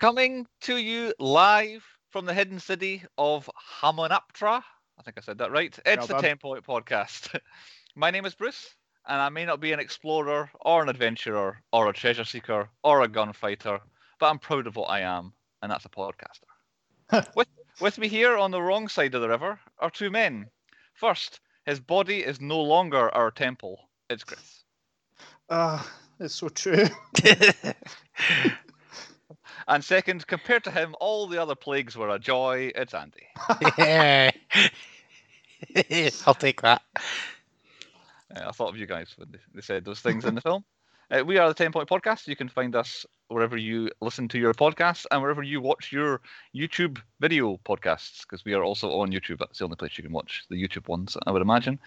Coming to you live from the hidden city of Hamunaptra. I think I said that right. It's Well the done. 10 Point Podcast. My name is Bruce, and I may not be an explorer or an adventurer or a treasure seeker or a gunfighter, but I'm proud of what I am, and that's a podcaster. with, with me here on the wrong side of the river are two men. First, his body is no longer our temple. It's Chris. Ah, it's so true. And second, compared to him, all the other plagues were a joy. It's Andy. yeah. I'll take that. Uh, I thought of you guys when they said those things in the film. Uh, we are the 10 Point Podcast. You can find us wherever you listen to your podcasts and wherever you watch your YouTube video podcasts, because we are also on YouTube. That's the only place you can watch the YouTube ones, I would imagine.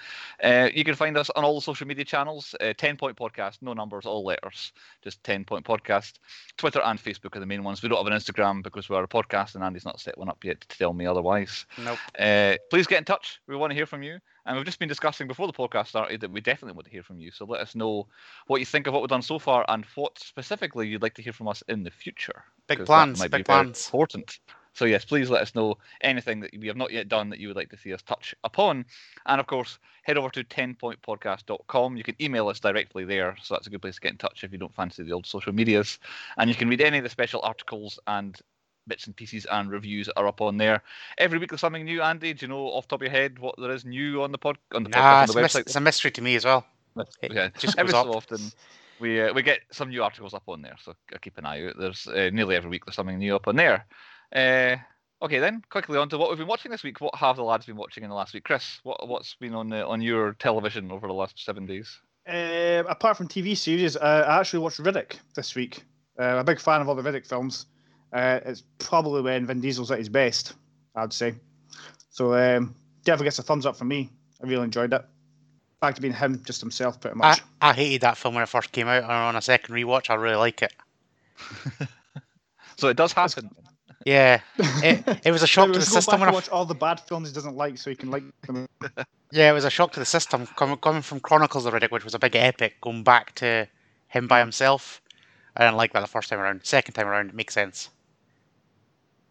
Uh, you can find us on all the social media channels uh, 10 Point Podcast, no numbers, all letters, just 10 Point Podcast. Twitter and Facebook are the main ones. We don't have an Instagram because we are a podcast and Andy's not set one up yet to tell me otherwise. Nope. Uh, please get in touch. We want to hear from you. And we've just been discussing before the podcast started that we definitely want to hear from you. So let us know what you think of what we've done so far and what specifically you'd like to hear from us in the future. Big plans, might be big very plans. Important. So yes, please let us know anything that we have not yet done that you would like to see us touch upon. And of course, head over to 10pointpodcast.com. You can email us directly there. So that's a good place to get in touch if you don't fancy the old social medias. And you can read any of the special articles and bits and pieces and reviews are up on there. Every week there's something new. Andy, do you know off the top of your head what there is new on the pod on the Nah, podcast it's on a, the mys- website? it's a mystery to me as well. It yeah, just every goes so often we uh, we get some new articles up on there, so I keep an eye out. There's uh, nearly every week there's something new up on there. Uh, okay, then quickly on to what we've been watching this week. What have the lads been watching in the last week? Chris, what what's been on uh, on your television over the last seven days? Uh, apart from TV series, uh, I actually watched Riddick this week. Uh, I'm a big fan of all the Riddick films. Uh, it's probably when Vin Diesel's at his best, I'd say. So um, definitely gets a thumbs up from me. I really enjoyed it. Back to being him, just himself, pretty I, much. I hated that film when it first came out, and on a second rewatch, I really like it. So it does happen. Yeah, it, it was a shock So to the let's go system back when and I, watch all the bad films he doesn't like, so he can like them. yeah, it was a shock to the system coming coming from Chronicles of Riddick, which was a big epic, going back to him by himself. I didn't like that the first time around. Second time around, it makes sense.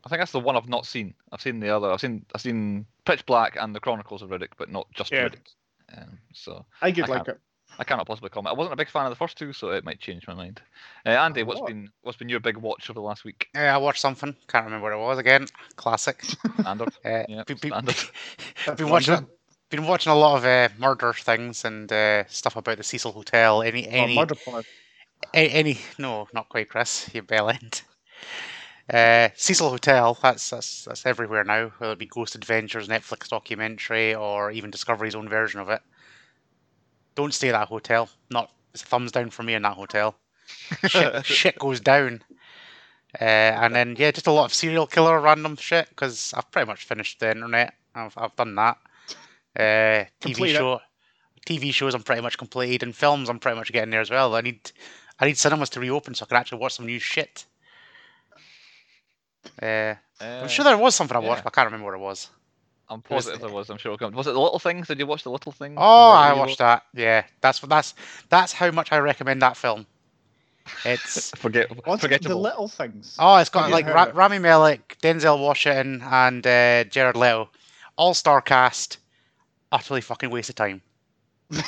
I think that's the one I've not seen. I've seen the other. I've seen I've seen Pitch Black and the Chronicles of Riddick, but not just Yeah. Riddick. Um, so I did I like it. I cannot possibly comment. I wasn't a big fan of the first two, so it might change my mind. Uh, Andy, Oh, what's what? been what's been your big watch over the last week? Yeah, I watched something. Can't remember what it was again. Classic. Standard. Uh, Yeah, be- be- standard. I've been watching. Been watching a lot of uh, murder things and uh, stuff about the Cecil Hotel. Any Oh, any Murder Pod. A- any no, not quite, Chris. You bell end. Uh, Cecil Hotel. That's that's that's everywhere now. Whether it be Ghost Adventures, Netflix documentary, or even Discovery's own version of it. Don't stay at that hotel. Not it's a thumbs down for me in that hotel. Shit, shit goes down. Uh, and then yeah, just a lot of serial killer random shit because I've pretty much finished the internet. I've I've done that. Uh, TV Completed it. show, TV shows I'm pretty much completed, and films I'm pretty much getting there as well. I need I need cinemas to reopen so I can actually watch some new shit. Uh, I'm sure there was something I watched, yeah. but I can't remember what it was. I'm It was- positive there was. I'm sure it'll come. Was it the little things? Did you watch the little things? Oh, I what watched that. Yeah, that's that's that's how much I recommend that film. It's Forget, What's it? the little things? oh, it's got I've like Ra- Rami Malek, Denzel Washington, and uh, Jared Leto, all star cast. Utterly fucking waste of time.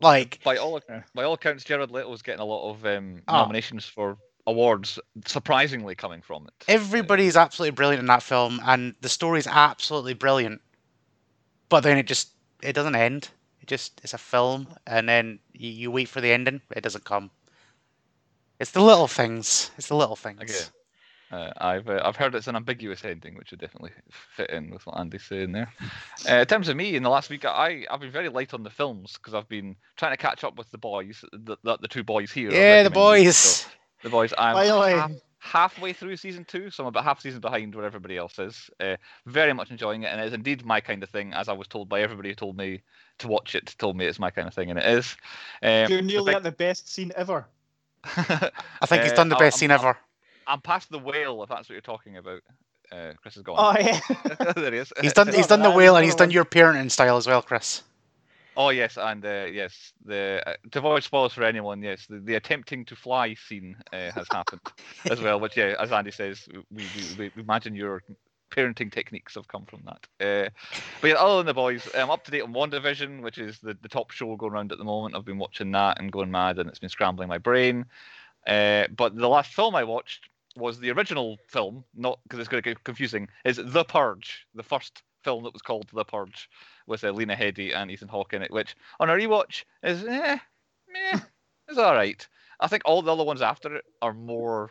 Like, by all Yeah. by all accounts, Jared Leto's getting a lot of um, Oh. nominations for awards, surprisingly coming from it. everybody's absolutely brilliant in that film, and the story's absolutely brilliant. But then it just it doesn't end. It just it's a film, and then you, you wait for the ending. It doesn't come. It's the little things. It's the little things. Okay. Uh, I've uh, I've heard it's an ambiguous ending, which would definitely fit in with what Andy's saying there. Uh, in terms of me, in the last week, I I've been very light on the films because I've been trying to catch up with the boys, the the, the two boys here. Yeah, the boys. So, the boys. I'm Finally. half, halfway through season two, so I'm about half season behind where everybody else is. Uh, very much enjoying it, and it is indeed my kind of thing, as I was told by everybody who told me to watch it. Told me it's my kind of thing, and it is. Um, You're the nearly big- at the best scene ever. I think he's Uh, done the I'll- best I'm- scene I'm- ever. I'm past the whale, if that's what you're talking about. Uh, Chris is gone. Oh yeah. there he is. He's done. He's done the whale, and he's done your parenting style as well, Chris. Oh yes, and uh, yes, the uh, to avoid spoilers for anyone, yes, the, the attempting to fly scene uh, has happened as well. Which, yeah, as Andy says, we, we, we imagine your parenting techniques have come from that. Uh, but yeah, other than the boys, I'm up to date on WandaVision, which is the, the top show going around at the moment. I've been watching that and going mad, and it's been scrambling my brain. Uh, but the last film I watched was the original film, not because it's going to get confusing, is The Purge, the first film that was called The Purge with uh, Lena Headey and Ethan Hawke in it, which on a rewatch is eh, meh, it's all right. I think all the other ones after it are more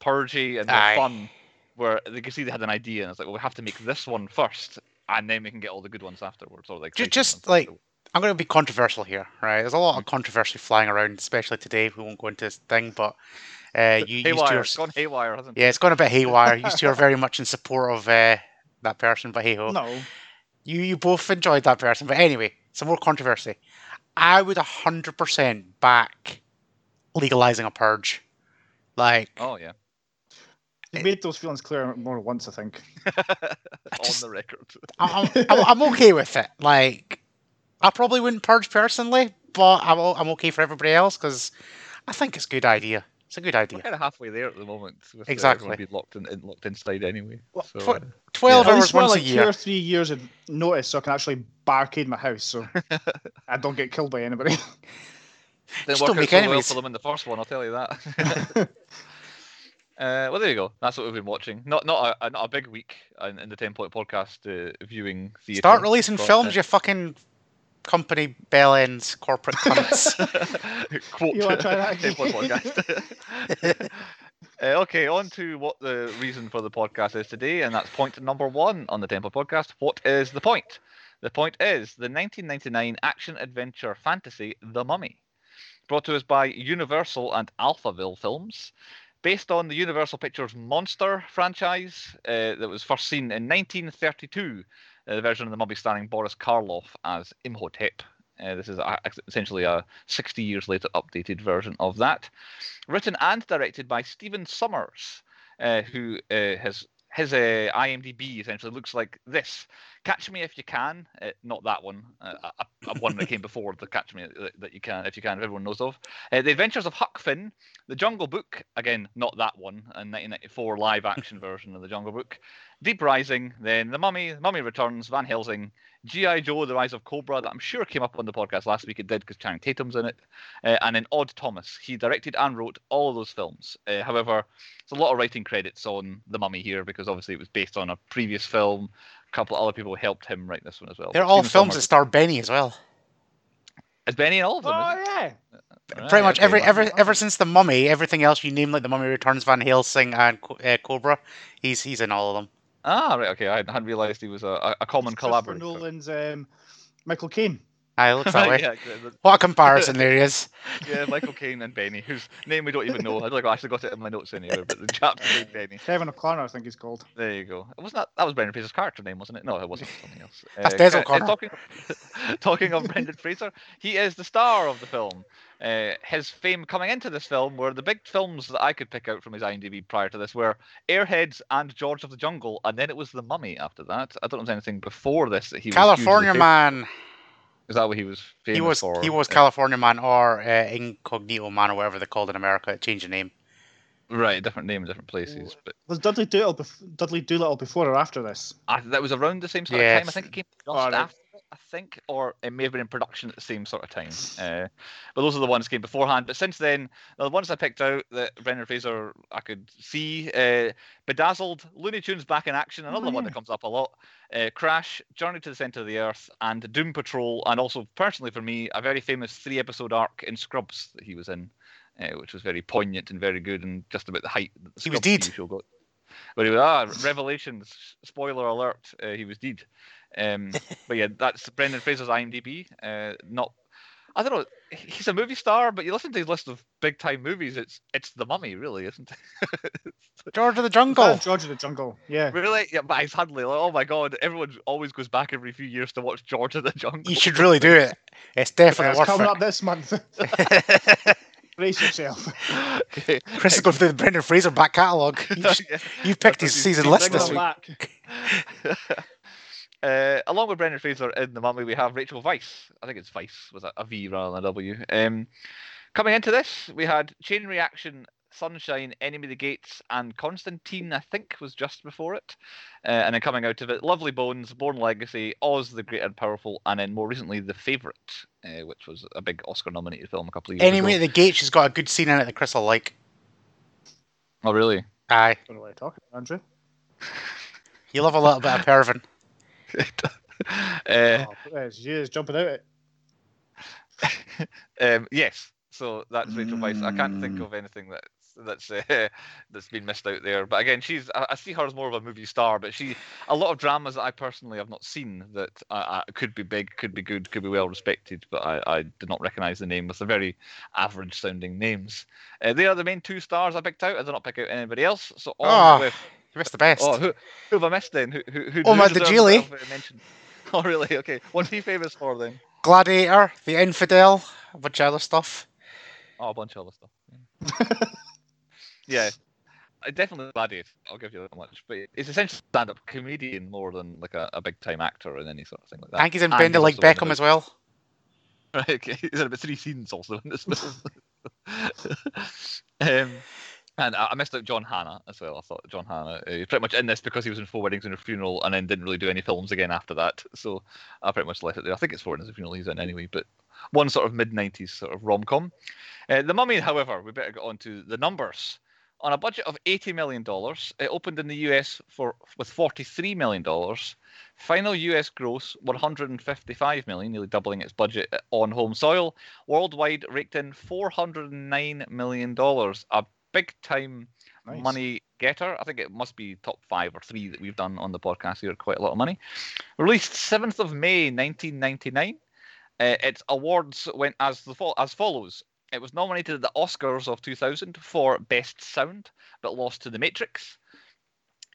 purgy and more Aye. fun, where they can see they had an idea and it's like, well, we have to make this one first, and then we can get all the good ones afterwards, or like Ju- just like- I'm going to be controversial here, right? There's a lot of controversy flying around, especially today. We won't go into this thing, but uh, you used to haywire, your, it's gone haywire, hasn't it? yeah, it's gone a bit haywire. You two are very much in support of uh, that person, but hey ho. No. You you both enjoyed that person, but anyway, some more controversy. I would hundred percent back legalizing a purge. Like Oh yeah, You've made those feelings clear more than once, I think. on just- the record. I'm, I'm, I'm, I'm okay with it. Like I probably wouldn't purge personally, but I'm o- I'm okay for everybody else because I think it's a good idea. It's a good idea. We're idea. kind of halfway there at the moment. With, uh, Exactly. everyone being locked in, in, locked inside anyway. Well, so, tw- uh, Twelve At hours least once like a two or three years of notice so I can actually barricade my house so I don't get killed by anybody. didn't Just work don't out make so well enemies. for them in the first one. I'll tell you that. uh, well, there you go. That's what we've been watching. Not not a, not a big week in, in the Ten Point Podcast uh, viewing theatre. Start releasing but, films, uh, you fucking company bell ends, corporate cunts. Quote You wanna try that 10 Point again? Podcast. Uh, okay, on to what the reason for the podcast is today, and that's point number one on the Ten Point podcast. What is the point? The point is the 1999 action adventure fantasy The Mummy, brought to us by Universal and Alphaville Films, based on the Universal Pictures Monster franchise uh, that was first seen in 1932. Uh, the version of The Mummy starring Boris Karloff as Imhotep. Uh, this is a, essentially a 60 years later updated version of that. Written and directed by Stephen Sommers, uh, who uh, has his uh, IMDb essentially looks like this: "Catch Me If You Can," uh, not that one, uh, a, a one that came before the "Catch Me uh, That You Can," if you can, if everyone knows of. Uh, the Adventures of Huck Finn, The Jungle Book, again not that one, a 1994 live action version of The Jungle Book. Deep Rising, then The Mummy, Mummy Returns, Van Helsing, G.I. Joe, The Rise of Cobra, that I'm sure came up on the podcast last week. It did because Channing Tatum's in it. Uh, and then Odd Thomas. He directed and wrote all those films. Uh, however, there's a lot of writing credits on The Mummy here because obviously it was based on a previous film. A couple of other people helped him write this one as well. They're all Stephen films that star Benny as well. Is Benny in all of them? oh is he? yeah. Right, Pretty much okay, every well, ever ever since the Mummy, everything else you name like the Mummy Returns, Van Helsing, and uh, Cobra, he's he's in all of them. Ah, right, okay. I hadn't realised he was a, a, a common Christopher collaborator. Nolan's um, Michael Caine. Aye, it looks that way. yeah, the- What a comparison there he is. yeah, Michael Caine and Benny, whose name we don't even know. I don't think I actually got it in my notes anywhere, but the chap named Benny. Kevin O'Connor, I think he's called. There you go. It Wasn't that that was Brendan Fraser's character name, wasn't it? No, it wasn't something else. That's Uh, Des uh, talking, talking of Brendan Fraser, he is the star of the film. Uh, his fame coming into this film were the big films that I could pick out from his IMDb prior to this were Airheads and George of the Jungle, and then it was The Mummy after that. I don't know if there's anything before this that he was California hugely Man. Famous- Is that what he was famous He was for? he was California Man or uh, Incognito Man or whatever they called in America. It changed the name. right, different name in different places, but Was Dudley Doolittle, bef- Dudley Doolittle before or after this? I, that was around the same sort of time. I think it came just Alright. after it, I think, or it may have been in production at the same sort of time. Uh, but those are the ones that came beforehand. But since then, the ones I picked out that Brendan Fraser I could see, uh, Bedazzled, Looney Tunes Back in Action, another one yeah. that comes up a lot, uh, Crash, Journey to the Center of the Earth, and Doom Patrol, and also personally for me, a very famous three-episode arc in Scrubs that he was in. Uh, which was very poignant and very good, and just about the height that the He was Scrubs TV show got. But he was ah revelations. Spoiler alert. Uh, he was dead. Um, but yeah, that's Brendan Fraser's IMDb. Uh, not, I don't know. He's a movie star, but you listen to his list of big time movies. It's it's The Mummy, really, isn't it? George of the Jungle. George of the Jungle. Yeah. really? Yeah, but he's hardly like, oh my god, everyone always goes back every few years to watch George of the Jungle. You should really do it. It's Yeah, definitely it's worth coming it. up this month. Brace yourself. okay. Chris is going through the Brendan Fraser back catalogue. You've, Yeah. you've picked his season list this week. Back. Uh, along with Brendan Fraser in The Mummy, we have Rachel Weisz. I think it's Weisz with a V rather than a W. Um, coming into this, we had Chain Reaction, Sunshine, Enemy of the Gates, and Constantine, I think, was just before it. Uh, and then coming out of it, Lovely Bones, Bourne Legacy, Oz the Great and Powerful, and then more recently, The Favourite, uh, which was a big Oscar nominated film a couple of years ago. Enemy ago. at the Gates has got a good scene in it that Chris will like. Oh, really? Aye. don't know what you're talking about, Andrew. You love a little bit of Pervin. uh, Oh, there's you is jumping out it. um, yes, so that's Rachel Weisz. I can't think Mm. of anything that's that's uh, that's been missed out there. But again, she's I, I see her as more of a movie star. But she a lot of dramas that I personally have not seen that uh, uh, could be big, could be good, could be well respected. But I, I did not recognise the name with the very average sounding names. Uh, they are the main two stars I picked out. I did not pick out anybody else. So on Oh, with You missed the best. oh who who have I missed then? Who who who? Omid Djalili. a bit of, mention? Oh really? Okay. What's he famous for then? Gladiator, The Infidel, a bunch of other stuff. Oh, a bunch of other stuff. Yeah, I definitely Gladiator. I'll give you that much. But it's essentially a stand-up comedian more than like a, a big-time actor in any sort of thing like that. I think he's in And Bend Like Beckham as well. Right, okay. He's in about three scenes also in this film. um, and I missed out John Hannah as well. I thought John Hannah, uh, pretty much in this because he was in Four Weddings and a Funeral and then didn't really do any films again after that. So I pretty much left it there. I think it's Four Weddings and a Funeral he's in anyway, but one sort of mid 90s sort of rom com. Uh, the Mummy, however, we better get on to the numbers. On a budget of $80 million, it opened in the US for with $43 million. Final US gross 155 million, nearly doubling its budget on home soil. Worldwide raked in 409 million dollars, a big time Nice. money getter. I think it must be top five or three that we've done on the podcast here. Quite a lot of money. Released 7th of May 1999. Uh, its awards went as the fo- as follows. It was nominated at the Oscars of 2000 for Best Sound, but lost to The Matrix.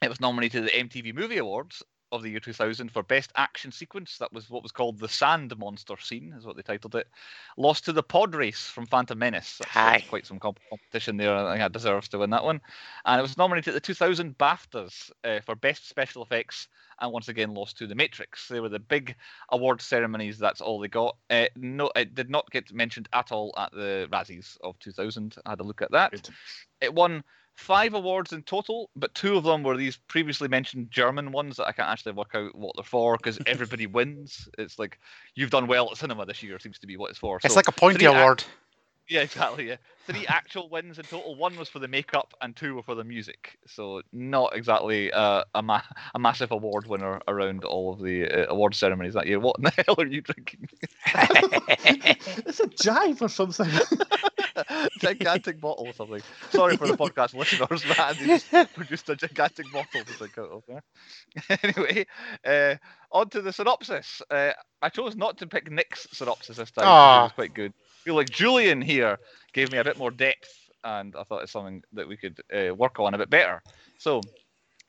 It was nominated at the MTV Movie Awards of the year 2000 for Best Action Sequence. That was what was called the Sand Monster Scene, is what they titled it. Lost to the Pod Race from Phantom Menace. That's, quite some comp- competition there. I think it deserves to win that one. And it was nominated at the 2000 BAFTAs uh, for Best Special Effects, and once again lost to The Matrix. They were the big award ceremonies. That's all they got. Uh, no, it did not get mentioned at all at the Razzies of 2000. I had a look at that. It won five awards in total, but two of them were these previously mentioned German ones that I can't actually work out what they're for because everybody wins. It's like you've done well at cinema this year seems to be what it's for. It's So like a pointy three ac- award. yeah, exactly. Yeah, three actual wins in total. One was for the makeup, and two were for the music. So not exactly uh, a ma- a massive award winner around all of the uh, award ceremonies that year. What in the hell are you drinking? it's a jive or something. gigantic bottle or something. Sorry for the podcast listeners, man. They just produced a gigantic bottle to drink out of there. anyway, uh, on to the synopsis. Uh, I chose not to pick Nick's synopsis this time. 'cause It was quite good. I feel like Julian here gave me a bit more depth, and I thought it's something that we could uh, work on a bit better. So,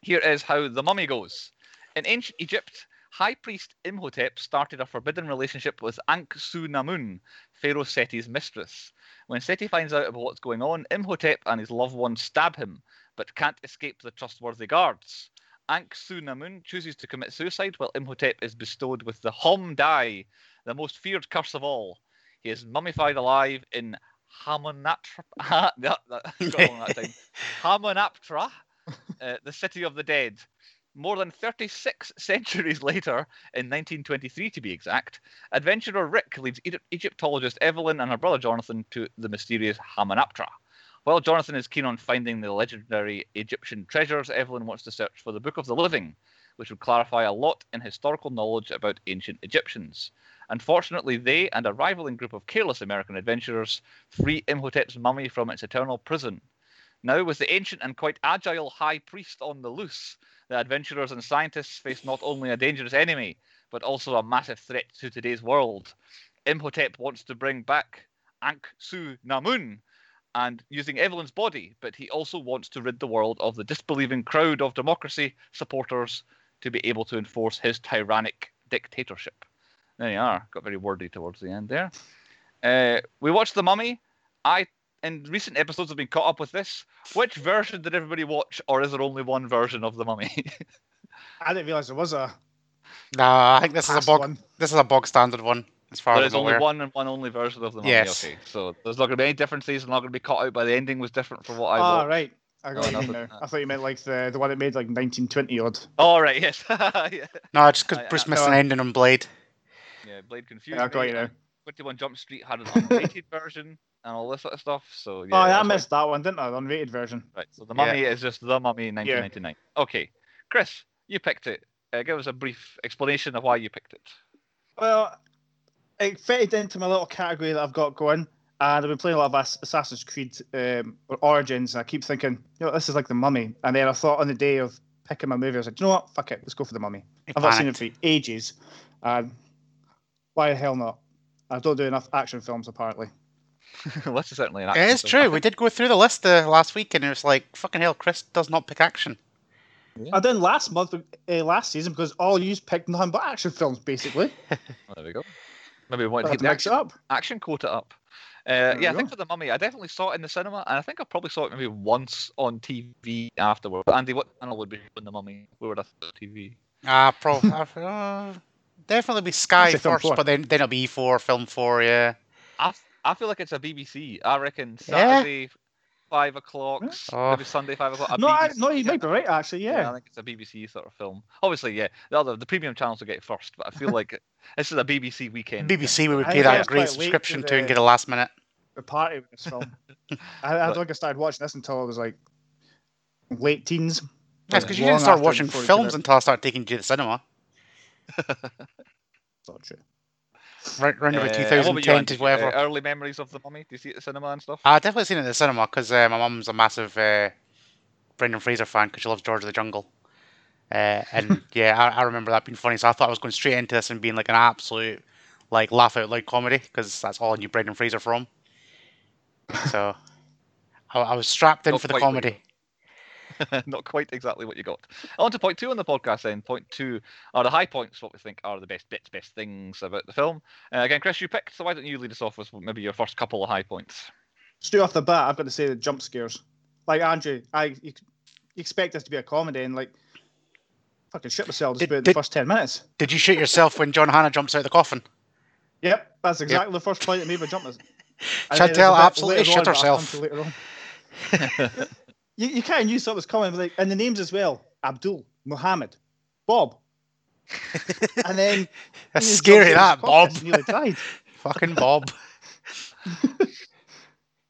here is how the mummy goes. In ancient Egypt, High Priest Imhotep started a forbidden relationship with Anck-Su-Namun, Pharaoh Seti's mistress. When Seti finds out about what's going on, Imhotep and his loved ones stab him, but can't escape the trustworthy guards. Anck-Su-Namun chooses to commit suicide while Imhotep is bestowed with the Hom Dai, the most feared curse of all. He is mummified alive in Hamunaptra. that, that, got along that time. Hamunaptra, uh, the city of the dead. More than 36 centuries later, in 1923 to be exact, adventurer Rick leads Egyptologist Evelyn and her brother Jonathan to the mysterious Hamunaptra. While Jonathan is keen on finding the legendary Egyptian treasures, Evelyn wants to search for the Book of the Living, which would clarify a lot in historical knowledge about ancient Egyptians. Unfortunately, they and a rivaling group of careless American adventurers free Imhotep's mummy from its eternal prison. Now, with the ancient and quite agile high priest on the loose, the adventurers and scientists face not only a dangerous enemy, but also a massive threat to today's world. Imhotep wants to bring back Anck-Su-Namun and using Evelyn's body, but he also wants to rid the world of the disbelieving crowd of democracy supporters to be able to enforce his tyrannic dictatorship. There you are. Got very wordy towards the end there. Uh, we watched The Mummy. I, in recent episodes, have been caught up with this. Which version did everybody watch, or is there only one version of The Mummy? I didn't realise there was a. Nah, I think this is a bog. one. This is a bog standard one, as far There as is I'm only aware. one and one only version of the mummy. Yes. Okay, so there's not going to be any differences. It's not going to be caught out by the ending was different from what I Ah, watched. right. I got No, you nothing. now. I thought you meant like the the one that made like 1920 odd. Oh right, yes, yeah. No, just because Bruce I- missed no, an I- ending on Blade. yeah, Blade confused. Yeah, I got you now. 21 Jump Street had an unrated version and all this sort of stuff. So yeah, oh, yeah, I that's why- missed that one, didn't I? The unrated version. Right, so the Yeah. mummy is just the mummy 1999. Okay, Chris, you picked it. Uh, give us a brief explanation of why you picked it. Well, it fitted into my little category that I've got going, and I've been playing a lot of Assassin's Creed um, Origins, and I keep thinking, you know, this is like the Mummy. And then I thought on the day of picking my movie, I was like, you know what, fuck it, let's go for the Mummy. He I've not seen it for ages, and why the hell not? I don't do enough action films apparently. well, this is certainly an It action is film. true. We did go through the list uh, last week, and it was like, fucking hell, Chris does not pick action. And then last month, uh, last season, because all you picked nothing but action films, basically. Well, there we go. Maybe we want to had keep the mix action, up. action quota up. Uh, yeah, I think go. for the mummy, I definitely saw it in the cinema, and I think I probably saw it maybe once on TV afterward. Andy, what channel would be on the mummy? Where would I see TV? Ah, probably uh, definitely be Sky first, four. but then then it'll be E4, Film 4, yeah. I, f- I feel like it's a BBC. I reckon Yeah? Saturday, five o'clock, Oh. maybe Sunday, five o'clock. a No, I, no, you might be right, actually, I yeah. I think it's a BBC sort of film. Obviously, yeah, the other the premium channels will get it first, but I feel like this is a BBC weekend. BBC we would pay that great subscription to to and get a last minute. The party with this film. I, I don't think I started watching this until I was like late teens. That's because you didn't start watching before it came films until I started taking you to the cinema. It's not true. Right, around about Uh, and what you, 2010 to whatever. Uh, early memories of the mummy. Do you see it at the cinema and stuff? I've definitely seen it in the cinema because uh, my mum's a massive uh, Brendan Fraser fan because she loves George of the Jungle. Uh, and yeah, I, I remember that being funny. So I thought I was going straight into this and being like an absolute like laugh out loud comedy because that's all I knew Brendan Fraser from. So I, I was strapped in Not for the comedy. Not quite exactly what you got. On to point two on the podcast then. Point two are the high points, what we think are the best bits, best things about the film. Uh, again, Chris, you picked, so why don't you lead us off with maybe your first couple of high points? Straight off the bat, I've got to say the jump scares. Like Andrew, I you, you expect this to be a comedy and like fucking shit myself just Did- about did- the first ten minutes. Did you shoot yourself when John Hannah jumps out of the coffin? Yep, that's exactly the first point that made me jump. is- and then Chantel absolutely later shit on, but I'll herself. come to later on. You, you kind of knew something was coming, like, and the names as well: Abdul, Muhammad, Bob, and then That's scary, that Bob. nearly died. Fucking Bob.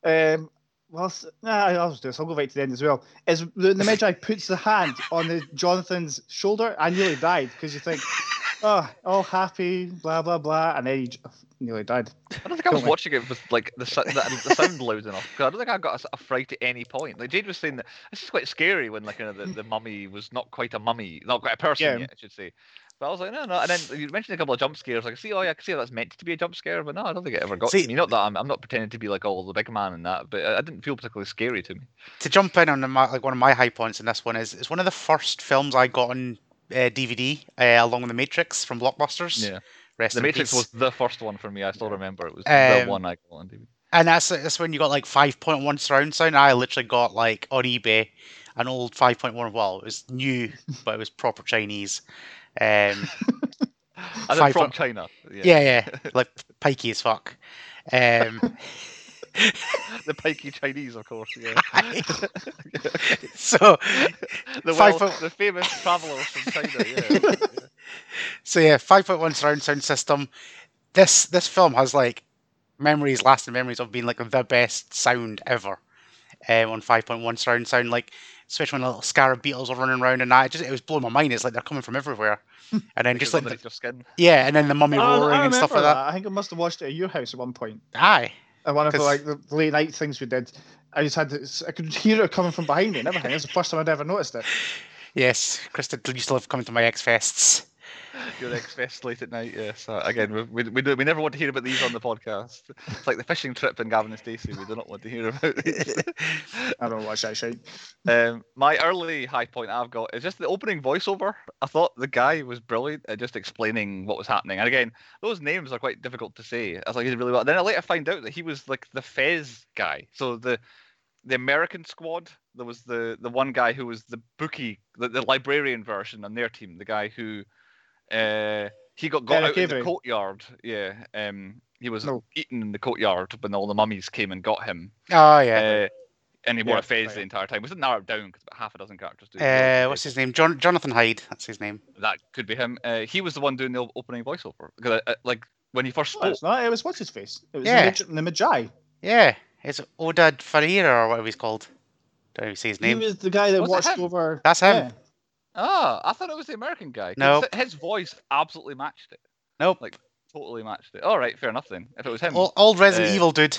Um, well, nah, I'll just do this. I'll go right to the end as well. Is the, the Medjai puts the hand on the Jonathan's shoulder I nearly died because you think, oh, all happy, blah blah blah, and then he nearly died. I don't think I was Totally. watching it with like the, the, the sound loud enough. 'cause I don't think I got a fright at any point. Like Jade was saying that this is quite scary when like you know, the, the mummy was not quite a mummy, not quite a person Yeah. yet, I should say. But I was like, no, no. And then you mentioned a couple of jump scares. Like, I see, oh yeah, I can see that's meant to be a jump scare, but no, I don't think it ever got See- to me. Not that I'm, I'm not pretending to be like oh the big man and that, but I, I didn't feel particularly scary to me. to jump in on the, like one of my high points in this one is it's one of the first films I got on uh, DVD uh, along with The Matrix from Blockbusters. Yeah, Rest the Matrix peace. was the first one for me. I still remember it was the Um, one I got on DVD. And that's that's when you got like 5.1 surround sound. I literally got like on eBay an old 5.1. Well, it was new, but it was proper Chinese. Um, And then five from China. yeah, yeah, like pikey as fuck. Um, the pikey Chinese, of course. Yeah. so the Five the famous travelers from China. Yeah. So yeah, 5.1 surround sound system. This this film has like memories, lasting memories of being like the best sound ever um, on 5.1 surround sound. Like especially when the little scarab beetles were running around and that, it just it was blowing my mind. It's like they're coming from everywhere, and then just like the, skin. yeah, and then the mummy I- roaring and stuff like remember that. I think I must have watched it at your house at one point. Aye, At one of the 'Cause- like the late night things we did. I just had to, I could hear it coming from behind me and everything. It was the first time I'd ever noticed it. yes, Krista used to love coming to my X fests. Your ex fest late at night. Yes. Uh, again, we, we, we, we never want to hear about these on the podcast. It's like the fishing trip in Gavin and Stacey. We do not want to hear about these. I don't watch that shit. Um, my early high point I've got is just the opening voiceover. I thought the guy was brilliant at just explaining what was happening. And again, those names are quite difficult to say. I was like, he did really well. Then I later find out that he was like the Fez guy. So the the American squad, there was the the one guy who was the bookie, the, the librarian version on their team, the guy who Uh, he got got Eric out in the courtyard. Yeah. Um, he was No. eaten in the courtyard when all the mummies came and got him. Oh yeah. Uh, and he wore Yeah, a fez right. the entire time. It was narrowed down because about half a dozen characters do. Uh, what's his name? John Jonathan Hyde. That's his name. That could be him. Uh, he was the one doing the opening voiceover because, uh, like, when he first No, spoke, it's not. It was what's his face? It was Yeah. the, Medjai- the Medjai. Yeah, it's Oded Ferreira or whatever he's called. Don't even say his name. He was the guy that Was watched him? over. That's him. Yeah. Ah, I thought it was the American guy. 'cause Nope. his voice absolutely matched it. Nope. Like, totally matched it. All right, fair enough then. If it was him, Old, old Resident Uh, Evil dude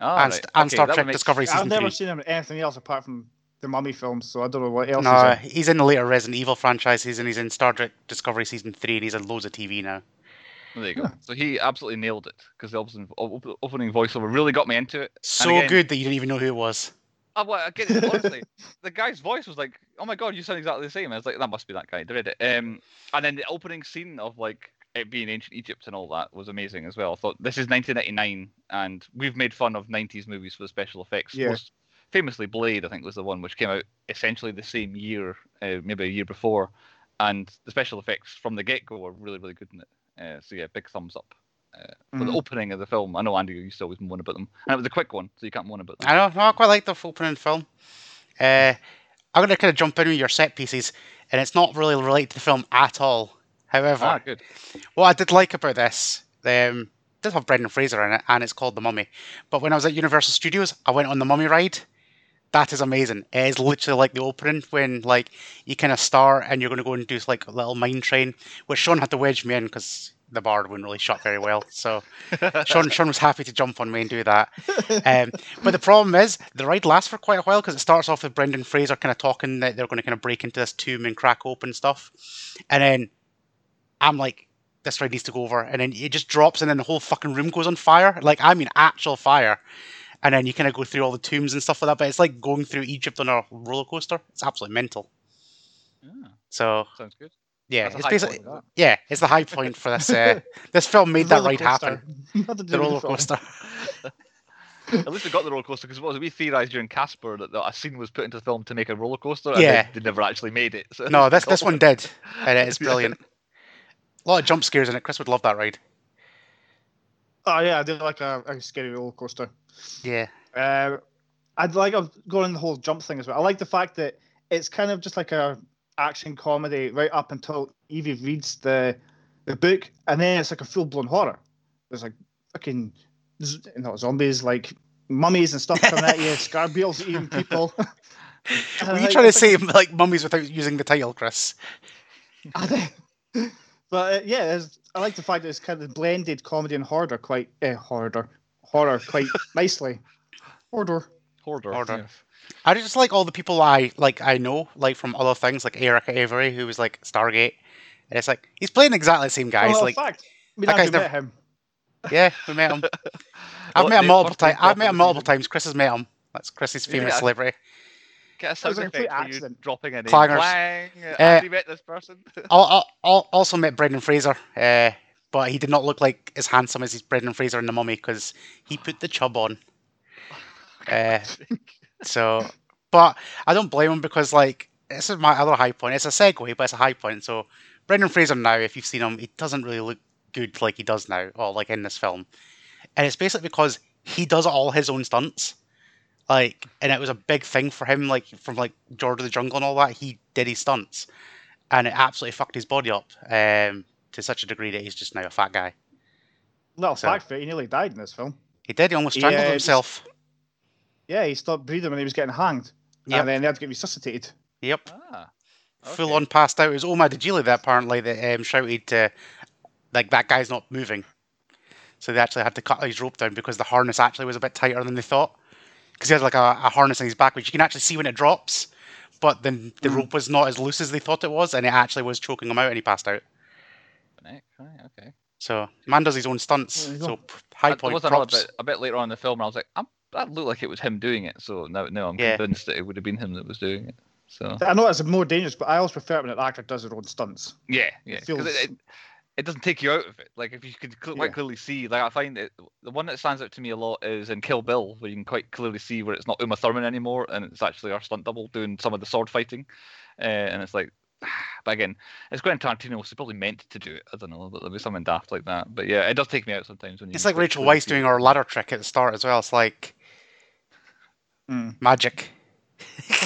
All and, right, and okay, Star Trek would make- Discovery I've never three. seen him in anything else apart from the Mummy films, so I don't know what else. No, he's he's in the later Resident Evil franchises and he's in Star Trek Discovery season three and he's in loads of TV now. There you go. So he absolutely nailed it because the opening, opening voiceover really got me into it. So again- good that you didn't even know who it was. I, well, I get it, honestly, the guy's voice was like, "Oh my god, you sound exactly the same." I was like, "That must be that guy." I read it. Um, and then the opening scene of like it being ancient Egypt and all that was amazing as well. I thought this is 1999, and we've made fun of 90s movies for the special effects. Yeah. Most famously, Blade, I think, was the one which came out essentially the same year, uh, maybe a year before, and the special effects from the get-go were really, really good in it. Uh, so yeah, big thumbs up. Uh, for the Mhm. opening of the film, I know Andy used to always moan about them, and it was a quick one, so you can't moan about them. I know, no, I quite like the opening film. Uh, I'm going to kind of jump in with your set pieces, and it's not really related to the film at all. However, Ah, good. what I did like about this, um, it does have Brendan Fraser in it, and it's called The Mummy. But when I was at Universal Studios, I went on the Mummy ride. That is amazing. It is literally like the opening when like you kind of start and you're going to go and do like a little mine train, which Sean had to wedge me in because the bar wouldn't really shut very well. So Sean, Sean was happy to jump on me and do that. Um, but the problem is the ride lasts for quite a while because it starts off with Brendan Fraser kind of talking that they're going to kind of break into this tomb and crack open stuff, and then I'm like, this ride needs to go over, and then it just drops, and then the whole fucking room goes on fire. Like I mean, actual fire. And then you kind of go through all the tombs and stuff like that. But it's like going through Egypt on a roller coaster. It's absolutely mental. Ah, So sounds good. yeah, That's it's basically yeah, it's the high point for this. Uh, this film made that ride coaster. happen. Nothing to do The roller coaster. At least we got the roller coaster because what was it? We theorized during Casper that, that a scene was put into the film to make a roller coaster. and Yeah. they, they never actually made it. So No, it's this this one did, and it is Yeah. brilliant. A lot of jump scares in it. Chris would love that ride. Oh yeah, I did like a, a scary roller coaster. Yeah, Uh, I'd like I'm going the whole jump thing as well. I like the fact that it's kind of just like a action comedy right up until Evie reads the the book, and then it's like a full blown horror. There's like fucking z- not zombies, like mummies and stuff coming at you, scarbeels eating people. Were you like, trying to say like mummies without using the title, Chris? but uh, yeah, there's- I like the fact that it's kind of blended comedy and horror quite uh, horror horror quite nicely. Horror. Hoarder. Hoarder. yes. I just like all the people I like. I know like from other things, like Erick Avari, who was like Stargate. And it's like he's playing exactly the same guy. He's oh, like, in fact, we that actually guy's met him. yeah, we met him. I've What, met him multiple times. I've met him multiple times. Chris has met him. That's Chris's famous Yeah. celebrity. Get a sound was a effect for you accident. dropping a name. Clangers. Clang. Uh, Andy met this person. I also met Brendan Fraser, uh, but he did not look like as handsome as his Brendan Fraser in The Mummy because he put the chub on. Uh, so, but I don't blame him because like this is my other high point. It's a segue, but it's a high point. So Brendan Fraser now, if you've seen him, he doesn't really look good like he does now, or like in this film. And it's basically because he does all his own stunts. Like, and it was a big thing for him, like from like George of the Jungle and all that. He did his stunts, and it absolutely fucked his body up um, to such a degree that he's just now a fat guy. Little So- fact for he nearly died in this film. He did. He almost He, strangled uh, himself. Yeah, he stopped breathing when he was getting hanged, Yep. and then they had to get resuscitated. Yep. ah, Full on passed out. It was Omid Djalili that apparently that um, shouted, uh, like that guy's not moving. So they actually had to cut his rope down because the harness actually was a bit tighter than they thought. Because he has like a, a harness on his back, which you can actually see when it drops. But then the Mhm. rope was not as loose as they thought it was, and it actually was choking him out, and he passed out. Right, right, okay. So man does his own stunts. There. So p- high I- there point was another props. bit, a bit later on in the film, and I was like, I'm, that looked like it was him doing it. So now, now I'm Yeah. convinced that it would have been him that was doing it. So I know it's more dangerous, but I always prefer it when an actor does their own stunts. yeah, yeah, because feels- it, it, it doesn't take you out of it. Like if you can cl- quite Yeah. clearly see, like I find it, the one that stands out to me a lot is in Kill Bill, where you can quite clearly see where it's not Uma Thurman anymore, and it's actually our stunt double doing some of the sword fighting, uh, and it's like but again, it's Quentin Tarantino, so probably meant to do it. I don't know, but there'll be something daft like that. But yeah, it does take me out sometimes when you. It's like Rachel Weisz doing her ladder trick at the start as well. It's like Mm. magic.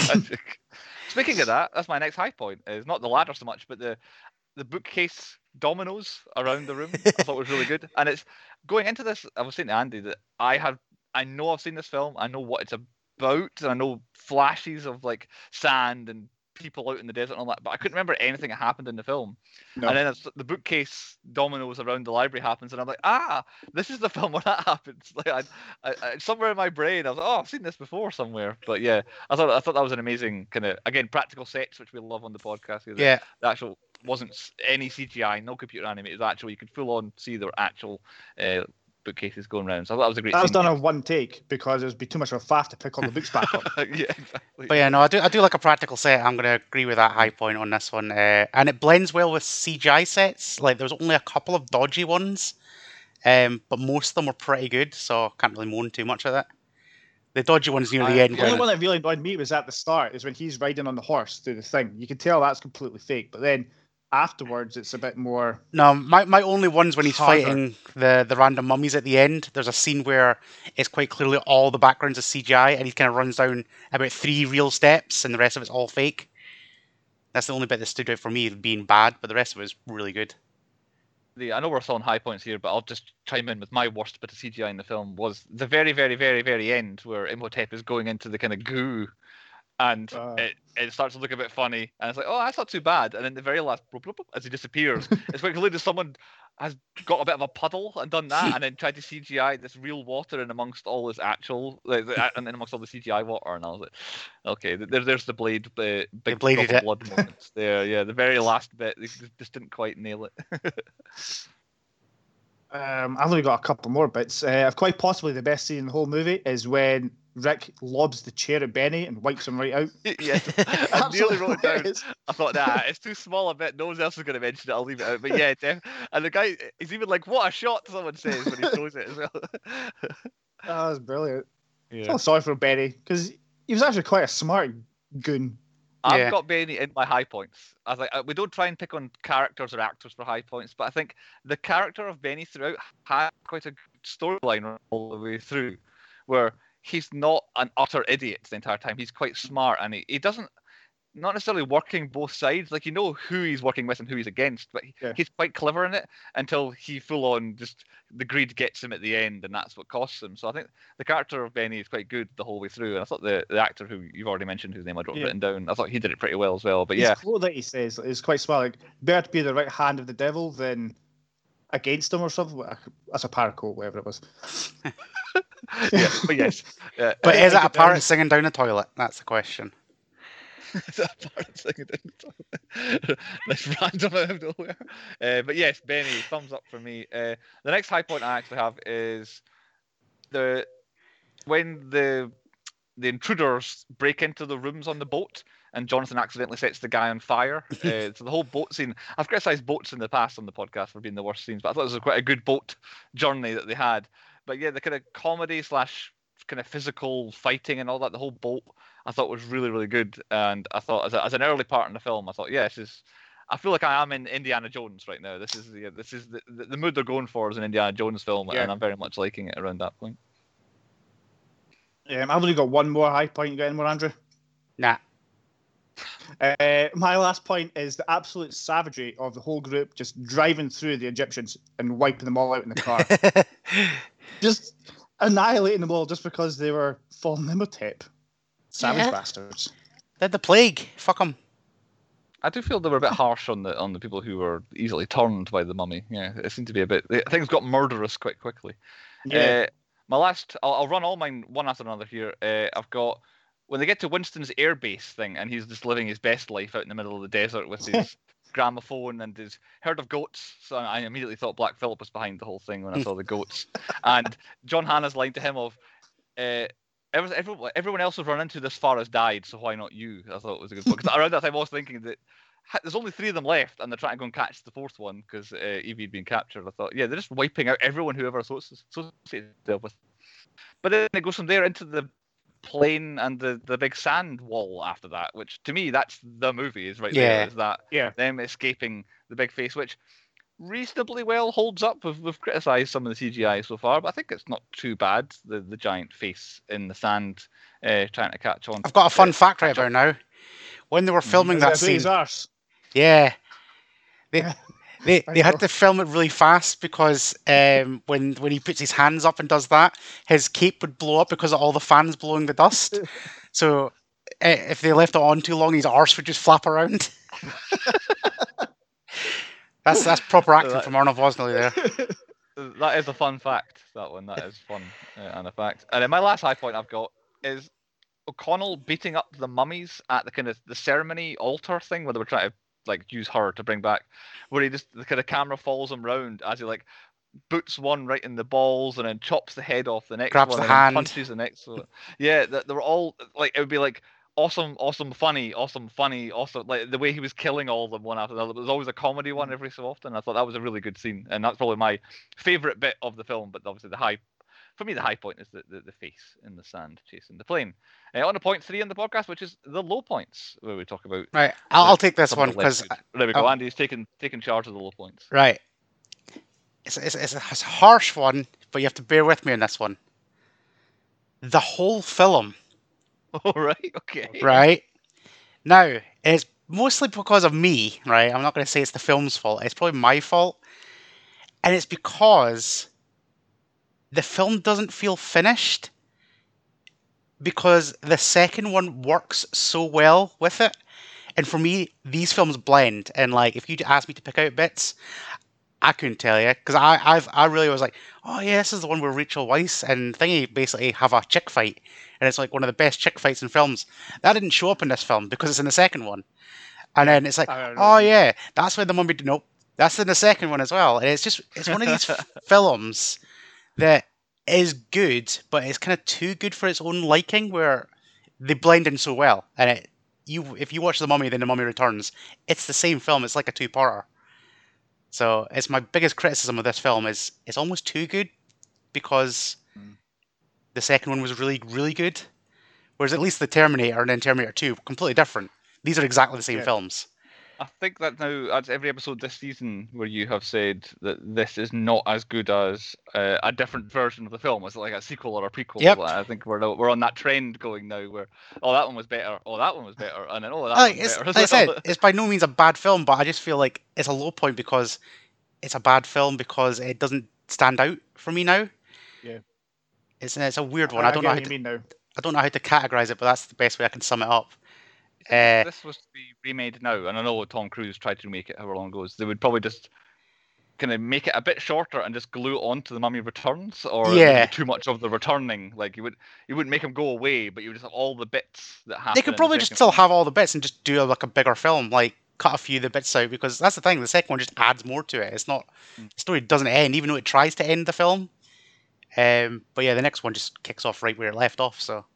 Magic. Speaking of that, that's my next high point. Is not the ladder so much, but the the bookcase dominoes around the room. I thought was really good. And it's going into this. I was saying to Andy that I have, I know I've seen this film. I know what it's about, and I know flashes of like sand and people out in the desert and all that. But I couldn't remember anything that happened in the film. No. And then the bookcase dominoes around the library happens, and I'm like, ah, this is the film where that happens. Like, I, I, I, somewhere in my brain, I was like, oh, I've seen this before somewhere. But yeah, I thought I thought that was an amazing kind of again practical sets, which we love on the podcast. Yeah, the actual wasn't any CGI, no computer animated. It was actual. You could full on see their actual uh, bookcases going around. So I thought that was a great. That was done on one take because it would be too much of a faff to pick all the books back up. yeah, exactly. but yeah, no, I do. I do like a practical set. I'm gonna agree with that high point on this one, uh, and it blends well with CGI sets. Like there's only a couple of dodgy ones, um, but most of them were pretty good, so I can't really moan too much at that. The dodgy ones near the end. The only one that really annoyed me was at the start, is when he's riding on the horse through the thing. You can tell that's completely fake, but then afterwards it's a bit more. No, my, my only one's when he's Harder. fighting the, the random mummies at the end. There's a scene where it's quite clearly all the backgrounds are CGI, and he kind of runs down about three real steps, and the rest of it's all fake. That's the only bit that stood out for me being bad, but the rest of it was really good. the I know we're still on high points here, but I'll just chime in with my worst bit of CGI in the film was the very, very, very, very end where Imhotep is going into the kind of goo, and Ah. it, it starts to look a bit funny, and it's like, oh, that's not too bad, and then the very last, bloop, bloop, bloop, as he disappears, it's quite clear that someone has got a bit of a puddle and done that, and then tried to CGI this real water in amongst all this actual, like, the- and then amongst all the CGI water, and I was like, okay, th- there, there's the blade, uh, big bladed of it. blood moments there, yeah, the very last bit, they just- just didn't quite nail it. Um, I've only got a couple more bits. Uh, quite possibly the best scene in the whole movie is when Rick lobs the chair at Benny and wipes him right out. yeah, I nearly wrote it down. I thought, nah, it's too small a bit. No one else is going to mention it. I'll leave it out. But yeah, def- and the guy, he's even like, "What a shot!" Someone says when he throws it as well. That was brilliant. I yeah. feel sorry for Benny because he was actually quite a smart goon. I've Yeah. got Benny in my high points. I was like, uh, we don't try and pick on characters or actors for high points, but I think the character of Benny throughout had quite a good storyline all the way through, where he's not an utter idiot the entire time. He's quite smart, and he, he doesn't not necessarily working both sides. Like you know who he's working with and who he's against, but he- Yeah. he's quite clever in it until he full on just the greed gets him at the end, and that's what costs him. So I think the character of Benny is quite good the whole way through, and I thought the, the actor who you've already mentioned, whose name I don't Yeah. written down, I thought he did it pretty well as well. But His yeah, quote that he says is quite smart. Like, better to be the right hand of the devil than against him or something. That's a paraquote, whatever it was. yeah, but yes, uh, But is it a it parrot singing down the toilet? That's the question. Is that of singing down the toilet? That's random out of nowhere. Uh, but yes, Benny, thumbs up for me. Uh, the next high point I actually have is the when the the intruders break into the rooms on the boat and Jonathan accidentally sets the guy on fire. Uh, so the whole boat scene. I've criticised boats in the past on the podcast for being the worst scenes, but I thought it was quite a good boat journey that they had. But yeah, the kind of comedy slash kind of physical fighting and all that, the whole boat, I thought was really really good. And I thought as, a, as an early part in the film, I thought, yeah, this is. I feel like I am in Indiana Jones right now. This is the this is the, the, the mood they're going for is an Indiana Jones film, Yeah. and I'm very much liking it around that point. Um, I've only got one more high point. You got any more, Andrew? Nah. Uh, my last point is the absolute savagery of the whole group just driving through the Egyptians and wiping them all out in the car. just annihilating them all just because they were fallen Imhotep. Savage Yeah. bastards. They're the plague. Fuck them. I do feel they were a bit harsh on the on the people who were easily turned by the mummy. Yeah, it seemed to be a bit. Things got murderous quite quickly. Yeah. Uh, my last, I'll, I'll run all mine one after another here. Uh, I've got when they get to Winston's airbase thing, and he's just living his best life out in the middle of the desert with his gramophone and his herd of goats. So I immediately thought Black Phillip was behind the whole thing when I saw the goats. and John Hannah's line to him of, uh, every, everyone, everyone else has run into this far has died, so why not you? I thought it was a good point. Because around that time I was thinking that there's only three of them left, and they're trying to go and catch the fourth one because uh, Evie had been captured. I thought, yeah, they're just wiping out everyone who ever associ- associated with. But then it goes from there into the plane and the, the big sand wall after that, which to me that's the movie is right Yeah. there. Is that Yeah. them escaping the big face, which reasonably well holds up. We've, we've criticised some of the CGI so far, but I think it's not too bad. The the giant face in the sand uh, trying to catch on. I've got a fun uh, fact right catch about now. When they were filming that Is it his scene, arse? yeah, they Yeah. They, they had to film it really fast because um, when when he puts his hands up and does that, his cape would blow up because of all the fans blowing the dust. so uh, if they left it on too long, his arse would just flap around. that's that's proper acting that- from Arnold Vosloo there. That is a fun fact. That one. That is fun uh, and a fact. And then my last high point I've got is O'Connell beating up the mummies at the kind of the ceremony altar thing where they were trying to like use her to bring back, where he just the kind of camera follows him round as he like boots one right in the balls and then chops the head off the next Grabs one the and punches the next one. Yeah, that they were all like it would be like awesome, awesome, funny, awesome, funny, awesome. Like the way he was killing all of them one after another. There was always a comedy one mm. every so often. I thought that was a really good scene, and that's probably my favorite bit of the film. But obviously the high, for me, the high point is the, the, the face in the sand chasing the plane. Uh, on to point three in the podcast, which is the low points, where we talk about. Right, I'll, I'll take this one the because there we go. um, Andy's taking taking charge of the low points. right, it's, it's it's a it's a harsh one, but you have to bear with me on this one. The whole film All right. Okay. right? Now, it's mostly because of me, right? I'm not going to say it's the film's fault. It's probably my fault. And it's because the film doesn't feel finished because the second one works so well with it. And for me, these films blend. And like, if you asked me to pick out bits, I couldn't tell you because I I've, I really was like, oh yeah, this is the one where Rachel Weisz and Thingy basically have a chick fight, and it's like one of the best chick fights in films. That didn't show up in this film because it's in the second one, and then it's like, I don't oh, know oh what you mean. yeah, that's when the mummy. Nope, that's in the second one as well. And it's just it's one of these f- films that is good, but it's kind of too good for its own liking, where they blend in so well, and it you if you watch the mummy then the mummy returns, it's the same film. It's like a two-parter. So it's my biggest criticism of this film is it's almost too good because Mm. the second one was really really good, whereas at least the Terminator and then Terminator Two completely different. These are exactly the same Yeah. films. I think that now that's every episode this season where you have said that this is not as good as uh, a different version of the film. It's like a sequel or a prequel. Yep. I think we're now- we're on that trend going now where oh that one was better, oh that one was better, and then oh that Like, one's it's, better. like as I said, it's by no means a bad film, but I just feel like it's a low point because it's a bad film because it doesn't stand out for me now. Yeah. It's it's a weird one. I, don't get know how what to, mean now. I don't know how to categorize it, but that's the best way I can sum it up. If uh, this was to be remade now, and I know Tom Cruise tried to remake it however long goes, they would probably just kind of make it a bit shorter and just glue it onto the Mummy Returns, or it would be Yeah. too much of the returning. Like you would, you wouldn't make him go away, but you would just have all the bits that happen. They could the probably just still film. have all the bits and just do like a bigger film, like cut a few of the bits out because that's the thing. The second one just adds more to it. It's not Mm. the story doesn't end, even though it tries to end the film. Um, but yeah, the next one just kicks off right where it left off. So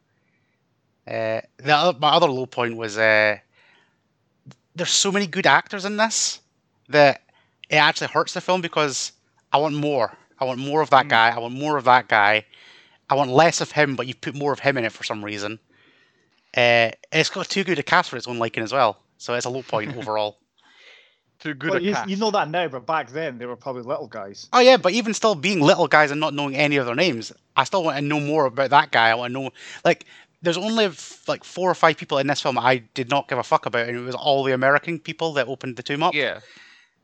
uh, the other, my other low point was uh, there's so many good actors in this that it actually hurts the film because I want more. I want more of that Mm. guy. I want more of that guy. I want less of him, but you put more of him in it for some reason. Uh, it's got too good a cast for its own liking as well, so it's a low point overall. too good Well, a you, cast. you know that now, but back then they were probably little guys. Oh yeah, but even still being little guys and not knowing any of their names, I still want to know more about that guy. I want to know, like, there's only like four or five people in this film I did not give a fuck about, and it was all the American people that opened the tomb up. Yeah,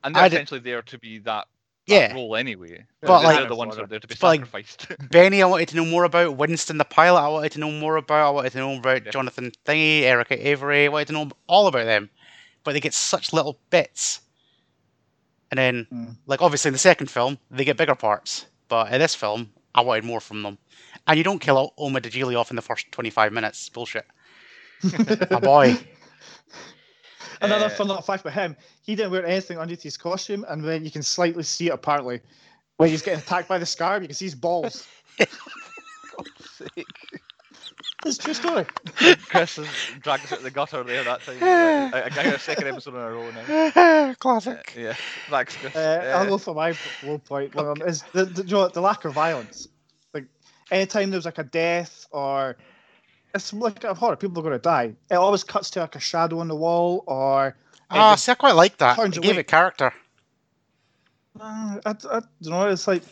and I they're did- essentially there to be that, that Yeah. role anyway. But, they're like- the ones that are there to be but, like, sacrificed. Benny, I wanted to know more about. Winston the pilot, I wanted to know more about. I wanted to know about Yeah. Jonathan Thingy, Erick Avari. I wanted to know all about them, but they get such little bits. And then, Mm. like obviously in the second film, they get bigger parts. But in this film, I wanted more from them. And you don't kill Omid Djalili off in the first twenty-five minutes. Bullshit. My boy. Another Uh, fun little fact about him: he didn't wear anything underneath his costume, and then you can slightly see it apparently when he's getting attacked by the scarab. You can see his balls. It's true story. Chris has dragged us out of the gutter there that time. I, I got a second episode in a row now. Uh, Classic. yeah, thanks, Chris. Uh, I'll Uh, go for my low point. One of them is the, the, you know, the lack of violence. Like anytime there's like a death or it's like a horror. People are going to die. It always cuts to like a shadow on the wall, or Ah, just see, I quite like that. turns It gave away. it character. uh, I, I don't know. It's like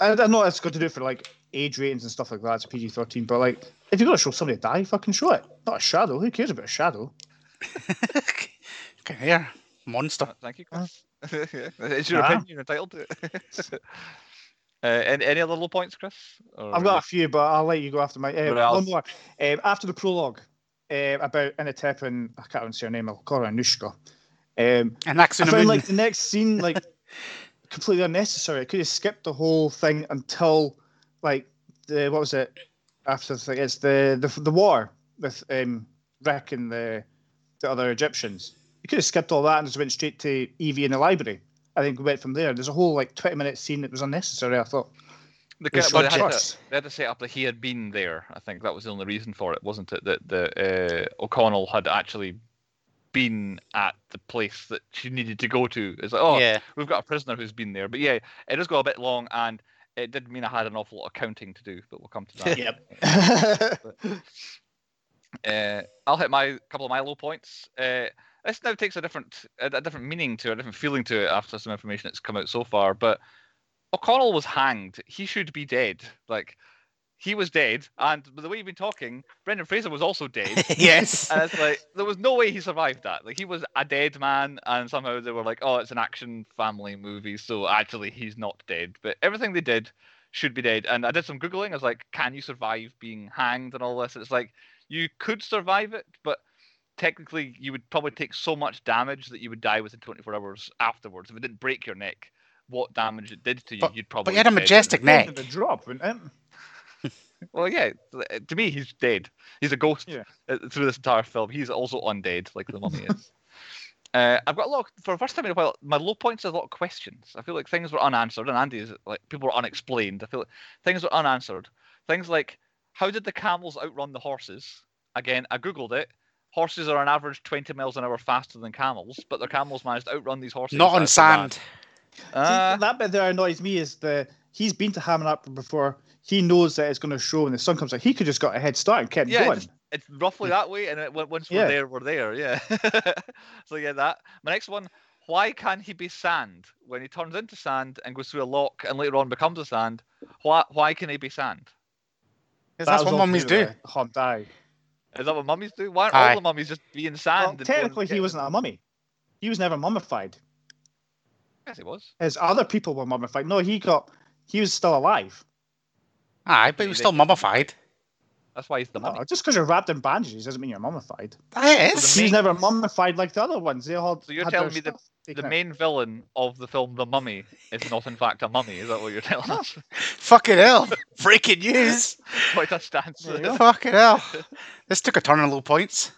I, I know it's got to do for like age ratings and stuff like that. It's PG thirteen, but like if you're going to show somebody die, fucking show it. Not a shadow. Who cares about a shadow? okay, here, monster. Uh, Thank you, Chris. Yeah, it's your Ah. opinion. You're entitled to it. uh, any, any other low points, Chris? Or I've got a few, but I'll let you go after my. Uh, What else? one more. Um, after the prologue uh, about Imhotep and I can't even say her name. I'll call her Anushka. Um, And I found like the next scene like completely unnecessary. I could have skipped the whole thing until like the what was it after the thing? It's the the, the war with um, Rick and the the other Egyptians. You could have skipped all that and just went straight to Evie in the library. I think we went from there. There's a whole like 20 minute scene that was unnecessary. I thought. The They kind of, well, they, had to, trust. they had to set up that he had been there. I think that was the only reason for it, wasn't it? That the uh, O'Connell had actually been at the place that she needed to go to. It's like, oh, yeah. we've got a prisoner who's been there. But yeah, it does go a bit long, and it did mean I had an awful lot of counting to do. But we'll come to that. Yep. Uh, I'll hit my couple of my low points. Uh, this now takes a different a, different meaning to it, a different feeling to it after some information that's come out so far. But O'Connell was hanged. He should be dead. Like he was dead, and the way you've been talking, Brendan Fraser was also dead. yes. And it's like there was no way he survived that. Like he was a dead man, and somehow they were like, "Oh, it's an action family movie, so actually he's not dead." But everything they did should be dead. And I did some googling. I was like, "Can you survive being hanged and all this?" It's like you could survive it, but technically you would probably take so much damage that you would die within 24 hours afterwards. If it didn't break your neck, what damage it did to you, But- you'd probably. But you had a be dead majestic within- neck. The drop, wouldn't it? well, yeah. To me, he's dead. He's a ghost Yeah. uh, through this entire film. He's also undead, like the mummy is. Uh, I've got a lot of, for the first time in a while. My low points are a lot of questions. I feel like things were unanswered, and Andy's like people were unexplained. I feel like things were unanswered. Things like how did the camels outrun the horses? Again, I googled it. Horses are on average 20 miles an hour faster than camels, but the camels managed to outrun these horses. Not on sand. Uh, See, that bit there annoys me is the he's been to Hamunaptra before. He knows that it's going to show when the sun comes out. He could just got a head start and kept Yeah, going. just- it's roughly that way, and it, once we're there, we're there. Yeah. so yeah, that. My next one. Why can he be sand when he turns into sand and goes through a lock and later on becomes a sand? Why? Why can he be sand? That That's what all mummies to do do. Hot die. Is that what mummies do? Why aren't Aye. all the mummies just being sand? Well, technically, he wasn't a mummy. He was never mummified. Yes, he was. His other people were mummified. No, he got. He was still alive. Aye, but he was still mummified. That's why he's the mummy. No, just because you're wrapped in bandages doesn't mean you're mummified. That the main- He's never mummified like the other ones. They all. So you're telling me the- The out. main villain of the film The Mummy is not in fact a mummy. Is that what you're telling us? Fucking hell. Breaking news. Quite a stance. There you go. Fucking hell. This took a turn on low points.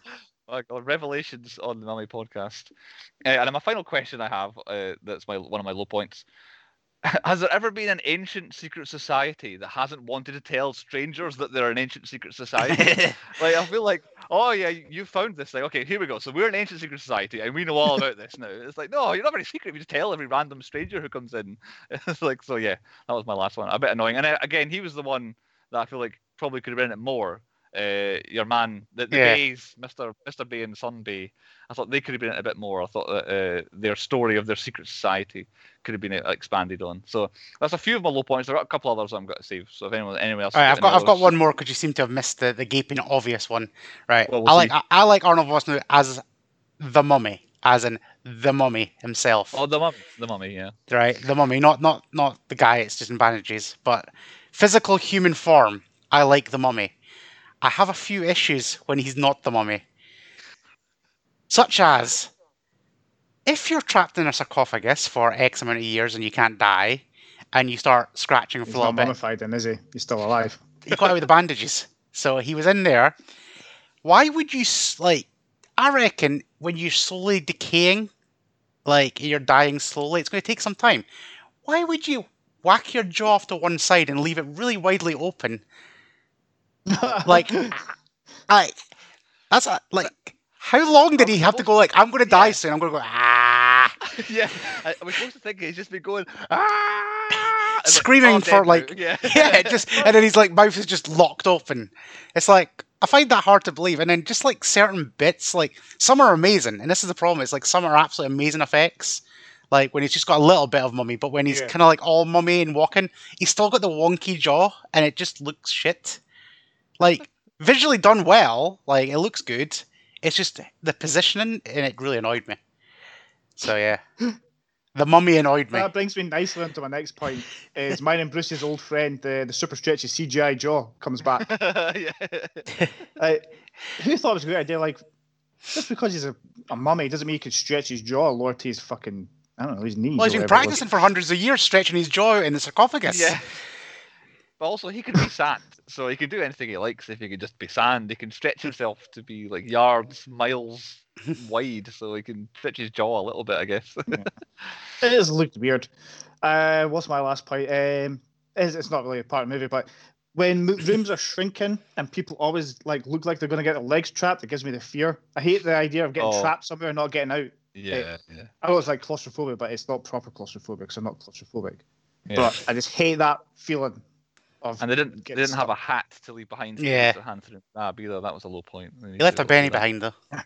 Oh God, revelations on the Mummy podcast. Uh, and my final question I have, uh, that's my one of my low points. Has there ever been an ancient secret society that hasn't wanted to tell strangers that they're an ancient secret society? like I feel like, oh yeah, you found this thing. Okay, here we go. So we're an ancient secret society, and we know all about this now. It's like, no, you're not very secret. You just tell every random stranger who comes in. It's like, so yeah, that was my last one. A bit annoying. And uh, again, he was the one that I feel like probably could have been in it more. Uh, your man, the, the Yeah. Bays, Mister Mister Bay and Son Bay. I thought they could have been a bit more. I thought that uh, their story of their secret society could have been uh, expanded on. So that's a few of my low points. There are a couple others I'm going to save. So if anyone, anyone else, All right, I've got got I've got one more because you seem to have missed the, the gaping obvious one. Right. Well, we'll I like. I, I like Arnold Vosloo as the mummy, as in the mummy himself. Oh, the mummy, the mummy, yeah. Right, the mummy, not not not the guy. It's just in bandages, but physical human form. I like the mummy. I have a few issues when he's not the mummy, such as if you're trapped in a sarcophagus for X amount of years and you can't die, and you start scratching for He's a little not bit, mummified, then is he? He's still alive. he got out with the bandages. So he was in there. Why would you like? I reckon when you're slowly decaying, like you're dying slowly, it's going to take some time. Why would you whack your jaw off to one side and leave it really widely open? Like, I. That's a, like. How long did he have to go? Like, I'm going to die Yeah. soon. I'm going to go ah. yeah, I, I was supposed to think he's just been going, ah! It's like, screaming "Oh, for like yeah, yeah, just and then he's like mouth is just locked open. It's like I find that hard to believe. And then just like certain bits, like some are amazing, and this is the problem. It's like some are absolutely amazing effects. Like when he's just got a little bit of mummy, but when he's Yeah. kind of like all mummy and walking, he's still got the wonky jaw, and it just looks shit. Like visually done well, like it looks good. It's just the positioning, and it really annoyed me. So yeah, the mummy annoyed me. That brings me nicely into my next point. Is mine and Bruce's old friend, the, the super stretchy CGI jaw, comes back. yeah. Uh, who thought it was a great idea? Like, just because he's a, a mummy doesn't mean he can stretch his jaw lower to his fucking, I don't know, his knees. Well, he's or been whatever it practicing for hundreds of years, stretching his jaw in the sarcophagus. Yeah. But also, he can be sand, so he can do anything he likes. If he can just be sand, he can stretch himself to be like yards, miles wide, so he can stretch his jaw a little bit, I guess. It has looked weird. Uh, what's my last point? Um, it's, it's not really a part of the movie, but when mo- rooms are shrinking and people always like look like they're going to get their legs trapped, it gives me the fear. I hate the idea of getting Oh. trapped somewhere and not getting out. yeah, yeah, I know it's like claustrophobia, but it's not proper claustrophobic because I'm not claustrophobic. yeah. But I just hate that feeling of. and they didn't, they didn't have a hat to leave behind. to Yeah. use their hand through Nah, either. That was a low point. They He left a Benny behind though.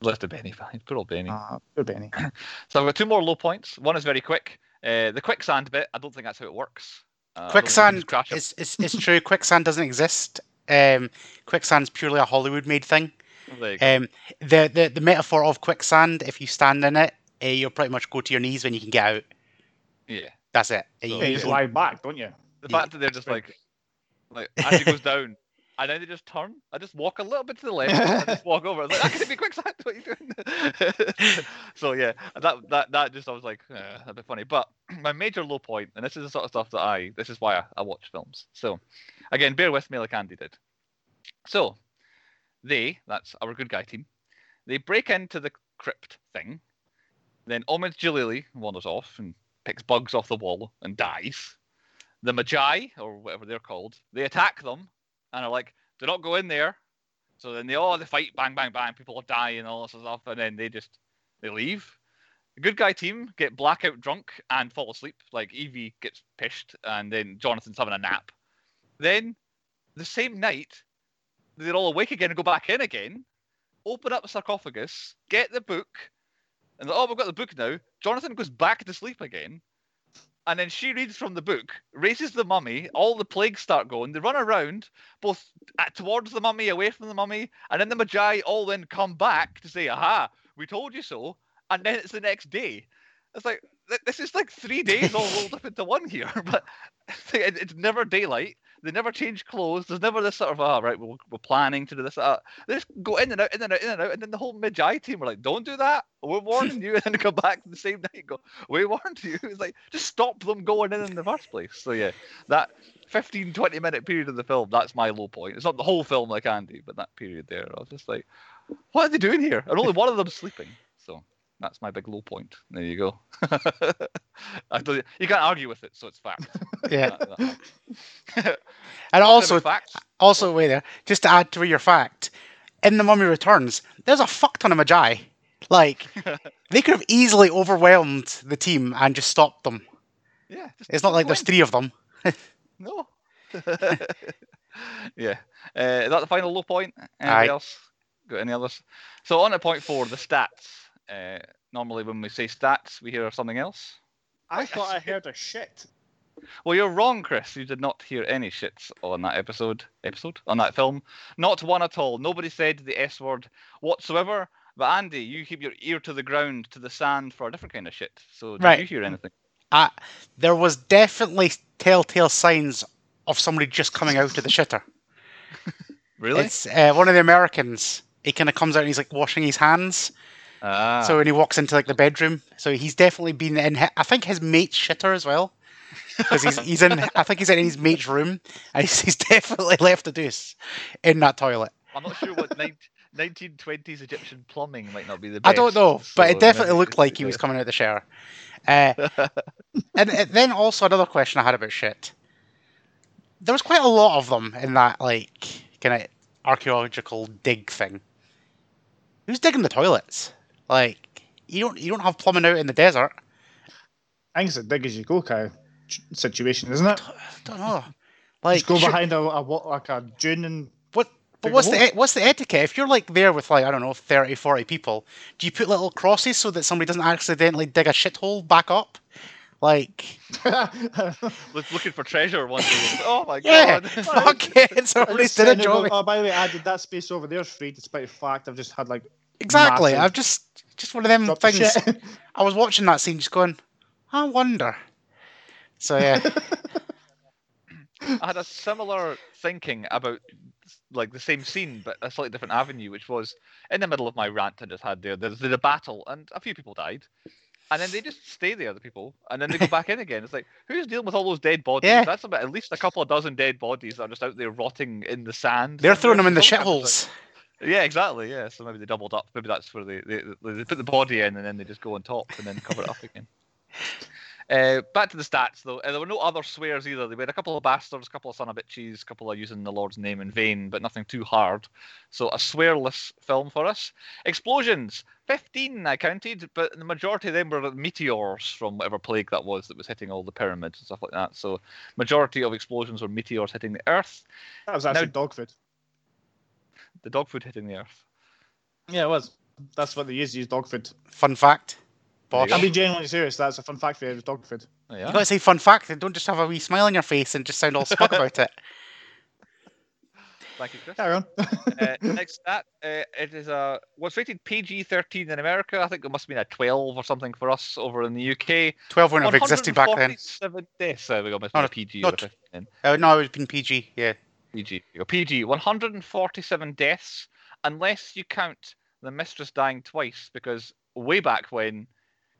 Left a Benny behind. Poor old Benny. Ah, poor Benny. So I've got two more low points. One is very quick. Uh, the quicksand bit, I don't think that's how it works. Uh, I don't think you Quicksand just crash it. is it's, it's true. Quicksand doesn't exist. Um, quicksand's purely a Hollywood-made thing. There. Um, the, the the metaphor of quicksand, if you stand in it, uh, you'll pretty much go to your knees when you can get out. yeah. That's it. So- You- Yeah, you you just don't- lie back, don't you? The Yeah. fact that they're just like, like as he goes down, and then they just turn. I just walk a little bit to the left, and I just walk over. I was like, that could be quicksand. What are you doing? so yeah, that that that just I was like, uh, that'd be funny. But my major low point, and this is the sort of stuff that I, this is why I, I watch films. So again, bear with me like Andy did. So they, that's our good guy team, they break into the crypt thing. Then Omid Djalili wanders off and picks bugs off the wall and dies the Medjai, or whatever they're called, they attack them and are like, do not go in there. So then they all they fight, bang, bang, bang, people dying and all this stuff, and then they just they leave. The good guy team get blackout drunk and fall asleep. Like Evie gets pished, and then Jonathan's having a nap. Then the same night, they're all awake again and go back in again, open up the sarcophagus, get the book, and oh, we've got the book now. Jonathan goes back to sleep again and then she reads from the book, raises the mummy, all the plagues start going. They run around, both at, towards the mummy, away from the mummy, and then the Medjai all then come back to say, aha, we told you so. And then it's the next day. It's like, th- this is like three days all rolled up into one here, but it's never daylight. They never change clothes. There's never this sort of, ah, right, we're, we're planning to do this. Uh, they just go in and out, in and out, in and out. And then the whole Medjai team are like, don't do that. We're warning you. And then come back the same night and go, we warned you. It's like, just stop them going in in the first place. So, yeah, that 15, 20 minute period of the film, that's my low point. It's not the whole film like Andy, but that period there, I was just like, what are they doing here? And only one of them's sleeping. That's my big low point. There you go. I don't, you can't argue with it, so it's fact. Yeah. That- that- And also, fact. also wait there, just to add to your fact, in the Mummy Returns, there's a fuck ton of Medjai. Like they could have easily overwhelmed the team and just stopped them. Yeah, It's not like there's three of them. No. yeah. Uh, is that the final low point? Anybody Aye. else? Got any others? So on to point four, the stats. Uh, normally when we say stats, we hear something else. I thought I heard a shit. Well, you're wrong, Chris. You did not hear any shits on that episode. Episode on that film. Not one at all. Nobody said the S word whatsoever. But Andy, you keep your ear to the ground, to the sand for a different kind of shit. So did Right. you hear anything? Uh, there was definitely telltale signs of somebody just coming out of the shitter. Really? It's uh, one of the Americans. He kind of comes out and he's like washing his hands. Ah. So when he walks into like the bedroom, so he's definitely been in. I think his mate's shitter as well, because he's he's in. I think he's in his mate's room, and he's, he's definitely left a deuce in that toilet. I'm not sure what nine- 1920s Egyptian plumbing might not be the best. I don't know, but so it definitely looked like he was coming out of the shower. Uh, and, and then also another question I had about shit. There was quite a lot of them in that like kind of archaeological dig thing. Who's digging the toilets? Like you don't you don't have plumbing out in the desert. I think it's as big as you go, Kyle. situation, isn't it? don't know. Like, Just go sure- behind a, a wa- like a dune and What? But what's the e- what's the etiquette? If you're like there with like I don't know 30, 40 people, do you put little crosses so that somebody doesn't accidentally dig a shithole back up? Like, Looking for treasure one day. Oh my yeah, god. fuck it, somebody's did a Send it job. Oh, by the way, I did that space over there's free, despite the fact I've just had like Exactly. massive- I've just just one of them dropped the things. shit. I was watching that scene, just going, I wonder. So yeah, I had a similar thinking about like the same scene, but a slightly different avenue, which was in the middle of my rant I just had there. There's the battle, and a few people died, and then they just stay there, the people, and then they go back in again. It's like who's dealing with all those dead bodies? Yeah. That's about at least a couple of dozen dead bodies that are just out there rotting in the sand. they're throwing them in the somewhere. Someone shitholes. Yeah, exactly. Yeah, so maybe they doubled up. Maybe that's where they, they they put the body in and then they just go on top and then cover it up again. Uh, back to the stats though. Uh, there were no other swears either. They had a couple of bastards, a couple of son of bitches, a couple of using the Lord's name in vain, but nothing too hard. So a swearless film for us. Explosions, fifteen I counted, but the majority of them were meteors from whatever plague that was that was hitting all the pyramids and stuff like that. So majority of explosions were meteors hitting the Earth. That was actually Now- dog food. The dog food hitting the Earth. Yeah, it was. That's what they used to use dog food. Fun fact. There you Bosh. go. I'm being genuinely serious. That's a fun fact for you. Dog food. Oh, You yeah. gotta say fun fact and don't just have a wee smile on your face and just sound all smug about it. Thank you, Chris. Carry on. uh, next stat, uh, it is a was rated PG-13 in America. I think it must have been a 12 or something for us over in the UK. 12 wouldn't have existed back then. 147 deaths. There we go. Must No, a PG no, or a 15. Uh, no, it would have been PG, yeah. PG. Go. PG. 147 deaths, unless you count the mistress dying twice, because way back when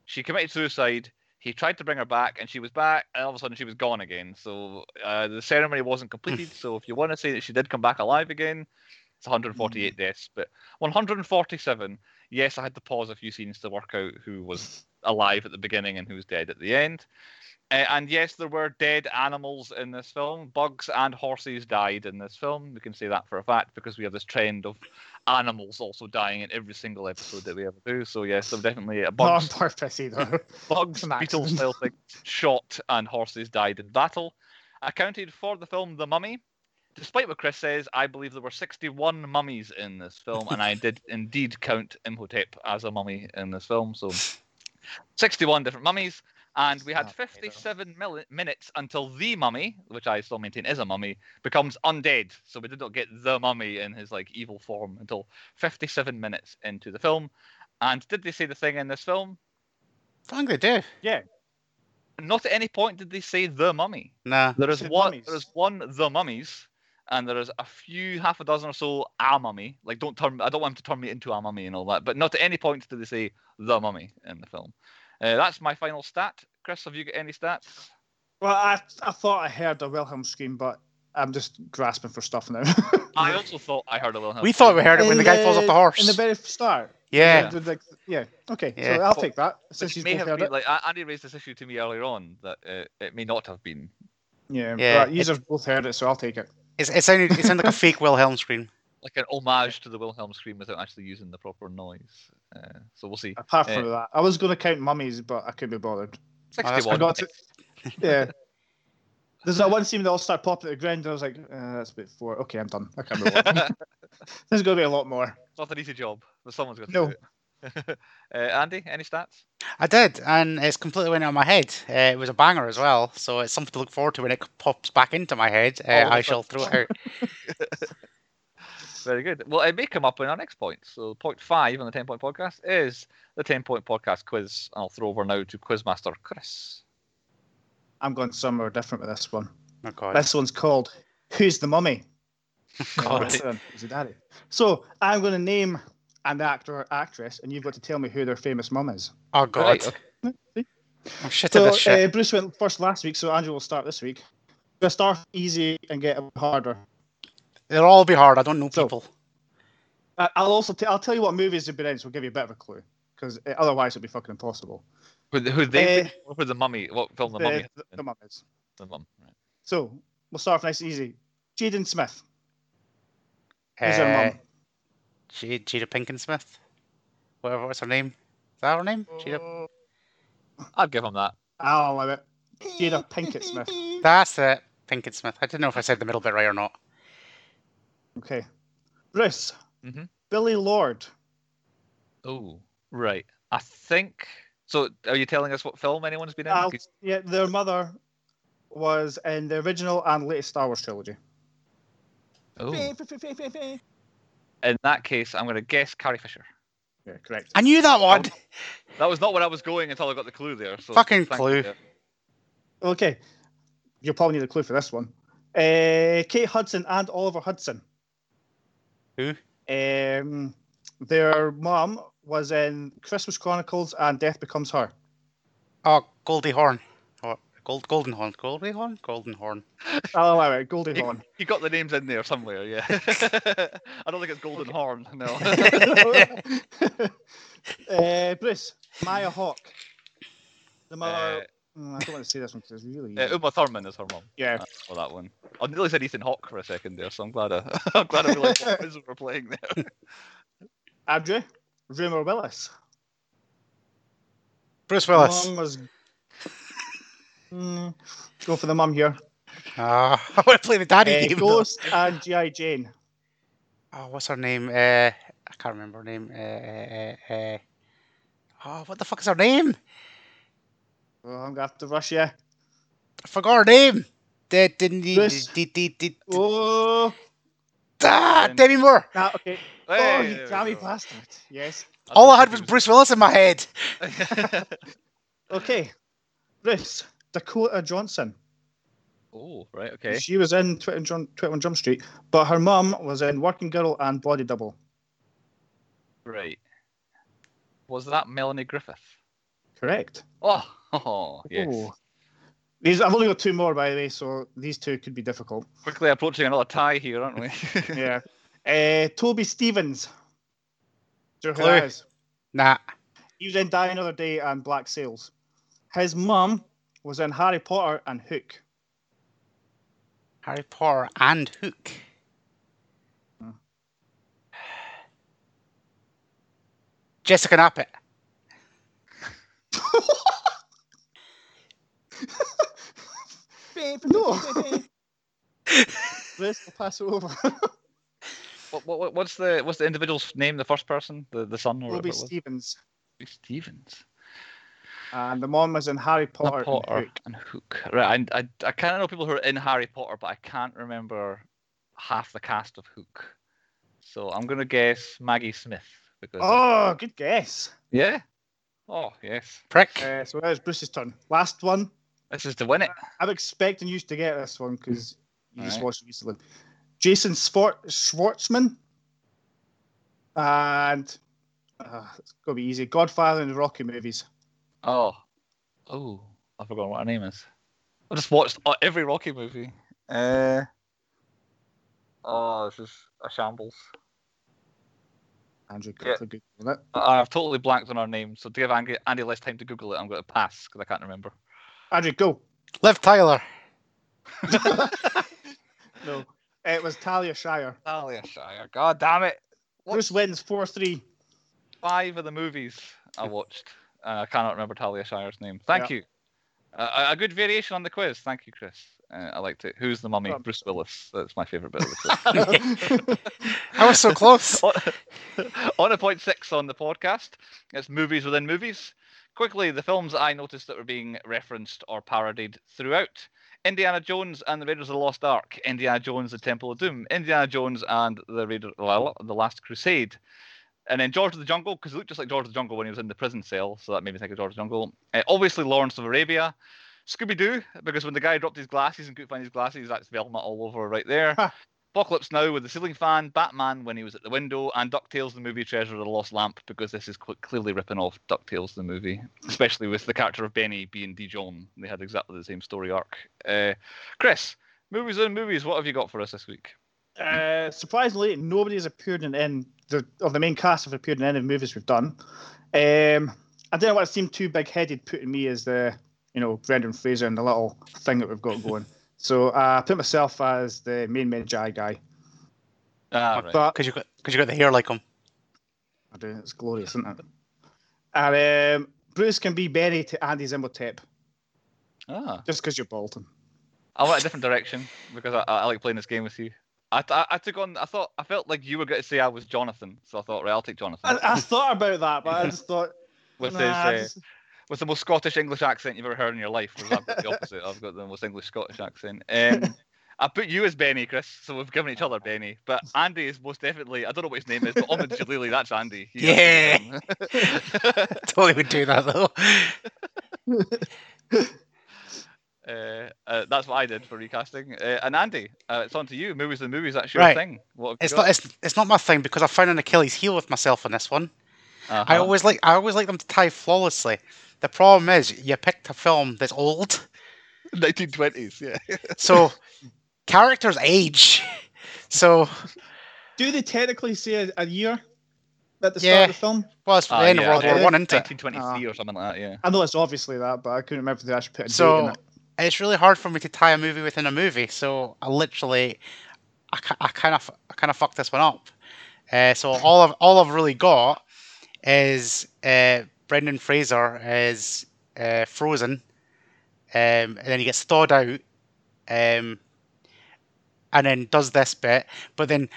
she committed suicide, he tried to bring her back, and she was back, and all of a sudden she was gone again. So uh, the ceremony wasn't completed. so if you want to say that she did come back alive again, it's 148 deaths. But 147, yes, I had to pause a few scenes to work out who was alive at the beginning and who's dead at the end. Uh, and yes, there were dead animals in this film. Bugs and horses died in this film. We can say that for a fact because we have this trend of animals also dying in every single episode that we ever do. So yes, there were definitely a Not on bugs, purpose either. bugs, beetles, style things shot, and horses died in battle. Accounted for the film The Mummy. Despite what Chris says, I believe there were 61 mummies in this film, and I did indeed count Imhotep as a mummy in this film. So 61 different mummies, and we had Not bad, though. 57 mil- minutes until the mummy, which I still maintain is a mummy, becomes undead. So we did not get the mummy in his like evil form until 57 minutes into the film. And did they say the thing in this film? I think they do. yeah. Not at any point did they say the mummy. Nah. There is one. mummies. There is one the mummies, and there is a few, half a dozen or so a mummy. Like don't turn. I don't want him to turn me into a mummy and all that. But not at any point do they say the mummy in the film. Uh, that's my final stat. Chris, have you got any stats? Well, I, I thought I heard a Wilhelm scream, but I'm just grasping for stuff now. I also thought I heard a Wilhelm. We thought we heard it when the guy falls off the Uh, horse. In the very start. Yeah. With the- yeah. Okay. Yeah. So I'll take that since Which you've may have been it. like A- Andy raised this issue to me earlier on that uh, it may not have been. Yeah. Yeah, Yeah. You have both heard it, so I'll take it. It's, it, sounded, it sounded like a fake Wilhelm scream. Like an homage to the Wilhelm scream without actually using the proper noise. Uh, so we'll see. Apart from Uh, that, I was going to count mummies, but I couldn't be bothered. that's I 61. got to. Yeah. There's that one scene that all start popping at the ground, and I was like, uh, "That's a bit four. Okay, I'm done. I can't be bothered. There's going to be a lot more." It's not an easy job, but someone's got to No. do it. uh, Andy, any stats? I did, and it's completely went out of my head. Uh, it was a banger as well, so it's something to look forward to when it pops back into my head. Uh, All of shall throw it out. Very good. Well, it may come up in our next point. So, point five on the 10 point podcast is the 10 point podcast quiz. I'll throw over now to Quizmaster Chris. I'm going somewhere different with this one. Oh god. This one's called "Who's the Mummy?" God. What's the- it daddy? So I'm going to name an actor or actress, and you've got to tell me who their famous mum is. Oh god. Right, okay. I'm shit So this shit. uh, Bruce went first last week, so Andrew will start this week. We'll start easy and get harder. It'll all be hard. I don't know so- people. I- I'll also t- I'll tell you what movies they've been in, so we'll give you a bit of a clue, because otherwise it'll be fucking impossible. Who, who they Uh, or who the mummy? What film the, The, mummy? the, the mum is. The mum. Right. So we'll start off nice and easy. Jaden Smith. Who's her Uh, mum? J- Jada Pinkett Smith. Whatever. What's her name? Is that her name? Jada. I'd give him that. I'll allow it. Jada Pinkett Smith. That's it. Pinkett Smith. I didn't know if I said the middle bit right or not. Okay. Bruce. Mhm. Billie Lourd. Oh, right. I think. So, are you telling us what film anyone's been in? I'll- yeah, their mother was in the original and latest Star Wars trilogy. Oh. In that case, I'm going to guess Carrie Fisher. Yeah, correct. I knew that one. That was not where I was going until I got the clue there. So Fucking thank clue. you. Okay. You'll probably need a clue for this one. Uh, Kate Hudson and Oliver Hudson. Who? Um, their mom was in Christmas Chronicles and Death Becomes Her. Oh, Goldie Horn. Or Gold Golden Horn. golden Horn? Golden Horn. Oh, all right, Goldie You, Hawn. you got the names in there somewhere, yeah. I don't think it's Golden Horn, no. uh, Bruce, Maya Hawke. The uh, mother. Mm, I don't want to say this one because it's really. uh, easy. Uma Thurman is her mum. yeah. That's for that one. I nearly said Ethan Hawke for a second there, so I'm glad I, I'm glad I realised what quiz we're playing there. Andrew, Rumer Willis. Bruce Willis. Mum was. Mm, go for the mum here. Ah, I want to play the daddy Uh, game. though. Ghost and G.I. Jane. Oh, what's her name? Uh, I can't remember her name. Uh, uh, uh, oh, what the fuck is her name? Oh, I'm gonna have to rush you. I forgot her name. De, de, de, de, de, de, de, Oh, ah, Then- Demi Moore. nah, okay. oh, Hey, you there we jammy bastard. Yes. All I had was Bruce Willis in my head. Okay. Bruce, Dakota Johnson. oh, right, okay. She was in 21 Jump, 21 Jump Street, but her mum was in Working Girl and Body Double. Right. Was that Melanie Griffith? Correct. Oh, oh yes. Oh. These I've only got two more by the way, so these two could be difficult. Quickly approaching another tie here, aren't we? Yeah. uh, Toby Stephens. Do you know who Clue. that is? Nah. He was in Die Another Day and Black Sails. His mum was in Harry Potter and Hook. Harry Potter and Hook. Hmm. Jessica Knappett. no. Bruce, I'll pass it over. what, what, what- what's the what's the individual's name? The first person, the the son or whatever Toby it was? Stephens. Toby Stephens. And the mom was in Harry Potter, Potter, Potter and Hook. and Hook. Right, I, I, I kind of know people who are in Harry Potter, but I can't remember half the cast of Hook. So I'm gonna guess Maggie Smith because Oh, good guess. yeah. Oh yes, Prick. Uh, so that was Bruce's turn. Last one. this is to win it. I'm expecting you to get this one because you just Alright. watched recently. Jason Sport Schwartzman. And uh, it's gonna be easy. Godfather and the Rocky movies. Oh, oh, I forgot what her name is. I just watched uh, every Rocky movie. Uh, oh, this is a shambles. Andrew Yeah. quickly Google it. I- I've totally blanked on her name, so to give Andy, Andy less time to Google it, I'm going to pass because I can't remember. Andrew, go. Liv Tyler. No. It was Talia Shire. Talia Shire, god damn it! Bruce wins 4 3. Five of the movies I watched, and I cannot remember Talia Shire's name. Thank you. Uh, a- a good variation on the quiz. Thank you, Chris. Uh, I liked it. Who's the mummy? Um, Bruce Willis. That's my favourite bit of the quiz. I was so close. on, on a point six on the podcast, it's movies within movies. Quickly, the films I noticed that were being referenced or parodied throughout. Indiana Jones and the Raiders of the Lost Ark, Indiana Jones, the Temple of Doom, Indiana Jones and the Raider, well, the Last Crusade, and then George of the Jungle because he looked just like George of the Jungle when he was in the prison cell, so that made me think of George of the Jungle. Uh, obviously, Lawrence of Arabia, Scooby Doo because when the guy dropped his glasses and couldn't find his glasses, that's Velma all over right there. Apocalypse Now with the ceiling fan, Batman when he was at the window, and DuckTales the movie Treasure of the Lost Lamp because this is cl- clearly ripping off DuckTales the movie, especially with the character of Benny being Dijon. They had exactly the same story arc. Uh, Chris, movies and movies, what have you got for us this week? Uh, surprisingly, nobody has appeared in, in the of the main cast have appeared in any of the movies we've done. Um, I didn't want to seem too big-headed putting me as the you know Brendan Fraser and the little thing that we've got going. So uh, I put myself as the main Medjai guy. Ah, right. Because you got because you got the hair like him. I do. It's glorious, isn't it? And um, Bruce can be Benny to Andy Zimmertep. Ah, Just because you're Bolton. I went a different direction because I, I like playing this game with you. I, I, I took on. I thought I felt like you were going to say I was Jonathan, so I thought, right, I'll take Jonathan I, I thought about that, but I just thought. with nah, his uh, just- with the most Scottish English accent you've ever heard in your life. Whereas I've got the opposite. I've got the most English Scottish accent. Um, I put you as Benny, Chris, so we've given each other Benny. But Andy is most definitely. I don't know what his name is, but Omid Djalili, that's Andy. You Yeah. have to be. Totally would do that though. Uh, uh, that's what I did for recasting. Uh, and Andy, uh, it's on to you. Movies and movies. That's your Right. thing. What have you It's got? not it's, it's not my thing because I found an Achilles heel with myself on this one. I Uh-huh. always like I always like them to tie flawlessly. The problem is you picked a film that's old, 1920s. Yeah. so characters age. So Do they technically say a, a year at the start of the film? well, it's the Ah, end of World. War One, isn't it? 1923 or something like that. Yeah. I know it's obviously that, but I couldn't remember if they actually put a date in So it. it's really hard for me to tie a movie within a movie. So I literally, I, I kind of I kind of fucked this one up. Uh, so all of all I've really got is uh, Brendan Fraser is uh, frozen, um, and then he gets thawed out, um, and then does this bit, but then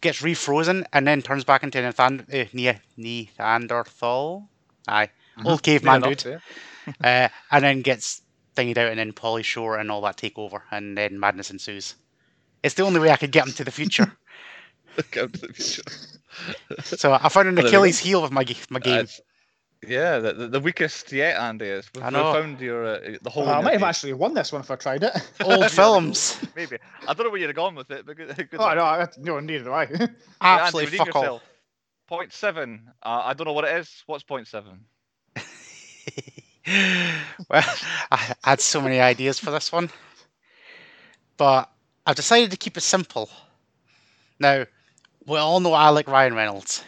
gets refrozen and then turns back into an Nathan- uh, Ne- Neanderthal. Aye, old caveman dude uh, and then gets thingied out, and then Pauly Shore and all that take over, and then madness ensues. It's the only way I could get him to the future. Go to the future. so I found an Well, there we go. Achilles heel of my my game. That's- yeah, the, the, the weakest yet, Andy is. We've, I we've know. found your uh, the whole. Oh, I might your have actually won this one if I tried it. Old films, Maybe. I don't know where you'd have gone with it, but good. good oh, luck. no, I, no, neither do I. Yeah, Andy, absolutely redeem fuck all. Point seven. Uh, I don't know what it is. What's point seven? well, I had so many ideas for this one, but I've decided to keep it simple. Now, we all know I like Ryan Reynolds.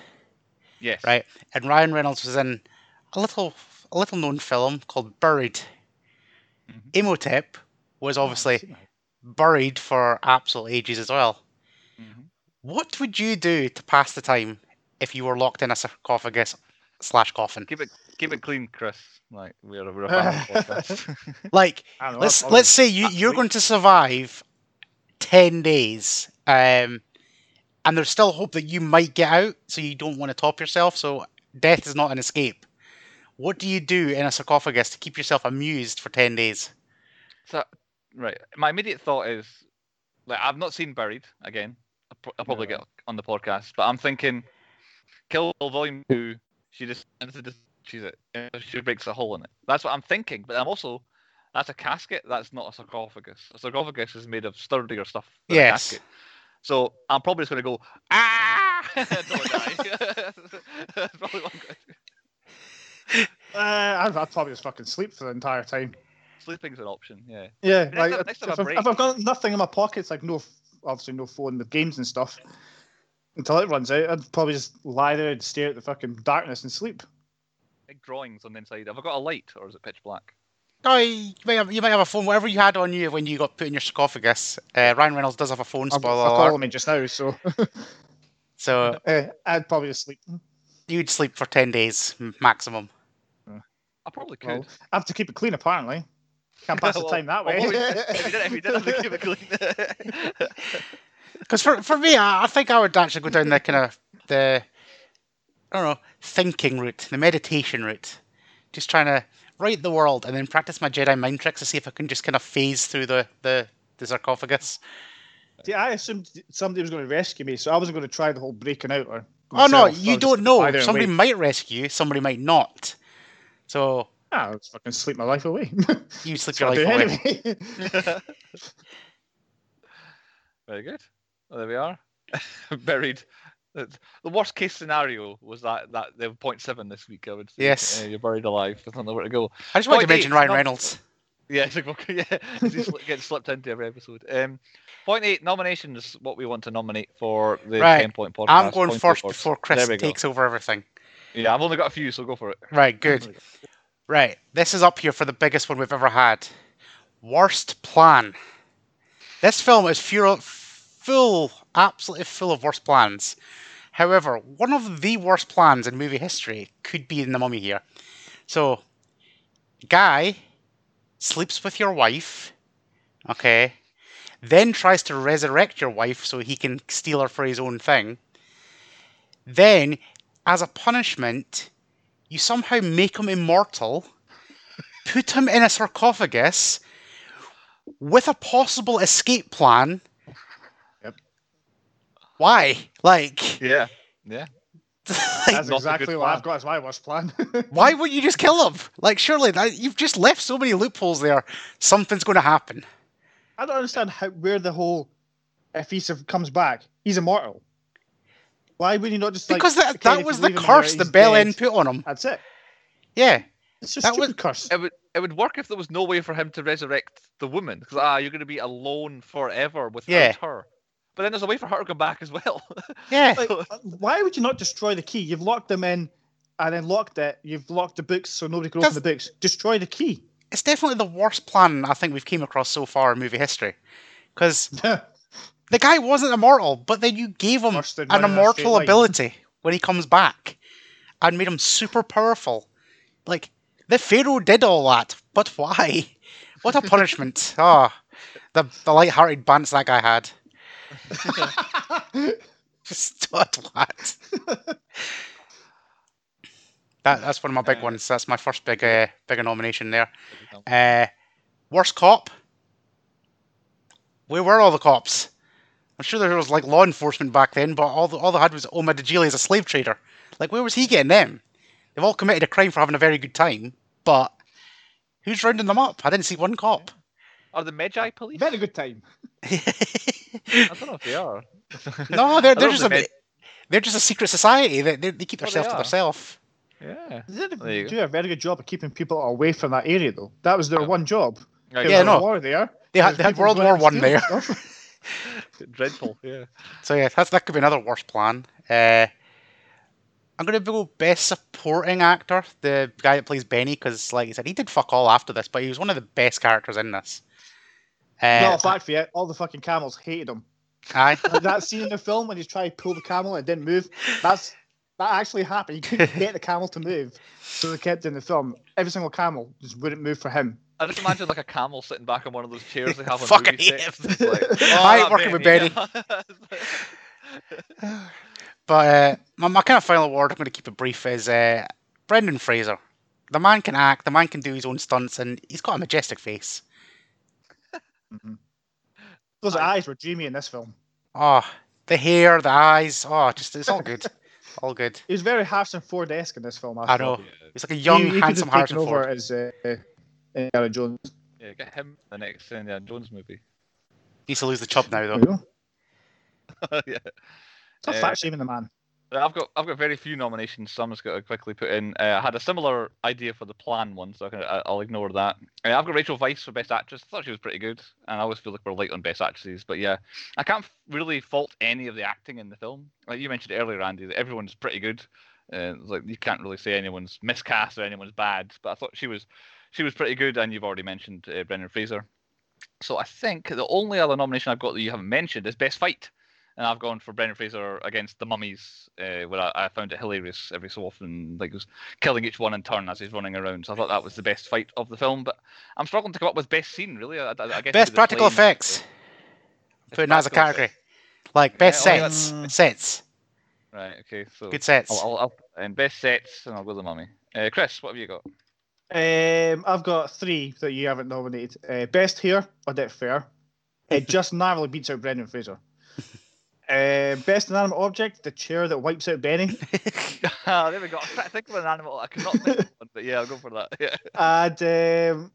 Yes. right? And Ryan Reynolds was in a little a little known film called Buried. Mhm. Imhotep was obviously buried for absolute ages as well. Mhm. What would you do to pass the time if you were locked in a sarcophagus slash coffin? It keep it clean, Chris. Like we're a, we're a family podcast. Like, know, let's let's say you you're sleep. going to survive ten days, um, and there's still hope that you might get out, so you don't want to top yourself. So death is not an escape. What do you do in a sarcophagus to keep yourself amused for ten days? So, right. My immediate thought is, like, I've not seen Buried again. I'll, probably No. get on the podcast, but I'm thinking, Kill Volume Two. She just she's it. uh, She breaks a hole in it. That's what I'm thinking. But I'm also, that's a casket. That's not a sarcophagus. A sarcophagus is made of sturdier stuff. than a Yes. casket. So I'm probably just going to go ah. Don't die. That's probably what I'm going to do. Uh, I'd, I'd probably just fucking sleep for the entire time. Sleeping's an option. Yeah. Yeah, Next like time- next time if, break. if I've got nothing in my pockets, like no, obviously no phone with games and stuff, until it runs out, I'd probably just lie there and stare at the fucking darkness and sleep. Big drawings on the inside. Have I got a light or is it pitch black? Oh, you might have, you might have a phone. Whatever you had on you when you got put in your sarcophagus. Uh, Ryan Reynolds does have a phone. I'm, Spoiler I'm alert. calling me just now, so So uh, I'd probably just sleep. you'd sleep for ten days maximum. I probably could. Well, I have to keep it clean, apparently. Can't pass the time that well, way. what would- if you did, if you did have to keep it clean. Because for, for me, I, I think I would actually go down the kind of the I don't know thinking route, the meditation route, just trying to write the world and then practice my Jedi mind tricks to see if I can just kind of phase through the the, the sarcophagus. See, I assumed somebody was going to rescue me, so I wasn't going to try the whole breaking out. Or Oh no, you don't know. Somebody wait. might rescue you, somebody might not. So Ah, I'll just fucking sleep my life away. you sleep your life away. anyway. Very good. Well, there we are. Buried. The worst case scenario was that that they were point seven this week. I would say. Yes. Uh, you're buried alive. I don't know where to go. I just wanted to mention Ryan Reynolds. Yeah, okay, he gets slipped into every episode. Um, point eight nominations. What we want to nominate for the Right. ten point podcast. I'm going Point first before Chris go. takes over everything. Yeah, I've only got a few, so go for it. Right, good. Right, this is up here for the biggest one we've ever had. Worst plan. This film is fu- full, absolutely full of worst plans. However, one of the worst plans in movie history could be in The Mummy here. So, Guy sleeps with your wife, okay, then tries to resurrect your wife so he can steal her for his own thing, then, as a punishment, you somehow make him immortal, put him in a sarcophagus with a possible escape plan. Yep. Why? Like, Yeah. Yeah. That's Not a good exactly what plan. I've got as my worst plan. why would you just kill him? Like, surely that, you've just left so many loopholes there. Something's going to happen. I don't understand how where the whole if he comes back, he's immortal. Why would you not just like Because that, okay, that was the leave him there, curse the Bell dead. End put on him. That's it. Yeah. It's just That a was- curse. It would it would work if there was no way for him to resurrect the woman because ah you're going to be alone forever without Yeah. her. But then there's a way for her to come back as well. Yeah. Like, uh, why would you not destroy the key? You've locked them in and then locked it. You've locked the books so nobody can open the books. Destroy the key. It's definitely the worst plan I think we've came across so far in movie history. Because the guy wasn't immortal, but then you gave him Worse an immortal ability when he comes back and made him super powerful. Like, the Pharaoh did all that, but why? What a punishment. oh, the, the light-hearted bants that guy had. What? that, that's one of my big Uh, ones. That's my first big uh, big nomination there. Uh, worst cop. Where were all the cops? I'm sure there was like law enforcement back then, but all the, all they had was Omid Djalili as a slave trader. Like, where was he getting them? They've all committed a crime for having a very good time, but who's rounding them up? I didn't see one cop. Are the Medjai police? Very good time. I don't know if they are. no, they're, they're just the a, Med- they're just a secret society. They, they, they keep Oh, they themselves to themselves. Yeah. They did do a very good job of keeping people away from that area, though. That was their Yeah. one job. Right, There Yeah, no. war there. They had, they had World War out One there. Dreadful. Yeah. So yeah, that's that could be another worse plan. Uh, I'm gonna go best supporting actor, the guy that plays Benny, because like I said, he did fuck all after this, but he was one of the best characters in this. Uh, Not a fact for you. All the fucking camels hated him. aye. That scene in the film when he's trying to pull the camel and it didn't move. That's that actually happened. He couldn't get the camel to move, so they kept it in the film. Every single camel just wouldn't move for him. I just imagine like a camel sitting back on one of those chairs they have on Fucking movie hate sets. him. It's I ain't working with Benny. But uh, my, my kind of final award, I'm going to keep it brief, is uh, Brendan Fraser. The man can act, the man can do his own stunts, and he's got a majestic face. Those Aye. eyes were dreamy in this film. Oh, the hair, the eyes, oh, just it's all good, all good. He was very Harrison Ford-esque in this film. I, I know. He's like a young, he, he handsome could have Harrison over Ford. as uh, Indiana Jones. Yeah, get him the next Indiana Jones movie. Needs to lose the chub now, though. you go. yeah. Stop Uh, fat shaming the man. I've got I've got very few nominations. So I'm just going to quickly put in. Uh, I had a similar idea for the plan one, so I can, I- I'll ignore that. Uh, I've got Rachel Weisz for best actress. I thought she was pretty good, and I always feel like we're light on best actresses. But yeah, I can't really fault any of the acting in the film. Like you mentioned earlier, Andy, that everyone's pretty good. Uh, like you can't really say anyone's miscast or anyone's bad. But I thought she was she was pretty good, and you've already mentioned uh, Brendan Fraser. So I think the only other nomination I've got that you haven't mentioned is best fight and I've gone for Brendan Fraser against the mummies, uh, where I, I found it hilarious every so often, like he was killing each one in turn as he's running around. So I thought that was the best fight of the film. But I'm struggling to come up with best scene, really. I, I, I guess Best practical plane- effects. It's Putting that as a category. effects. Like best Yeah, oh, sets. Sets. Right. Okay. So Good sets. I'll, I'll, I'll and best sets, and I'll go the mummy. Uh, Chris, what have you got? Um, I've got three that you haven't nominated. Uh, best hair, Oded Fehr. It just narrowly beats out Brendan Fraser. Uh, best inanimate object, the chair that wipes out Benny. Ah, there we go. I'm trying think of an animal. I cannot think of one, but yeah, I'll go for that. Yeah. And um,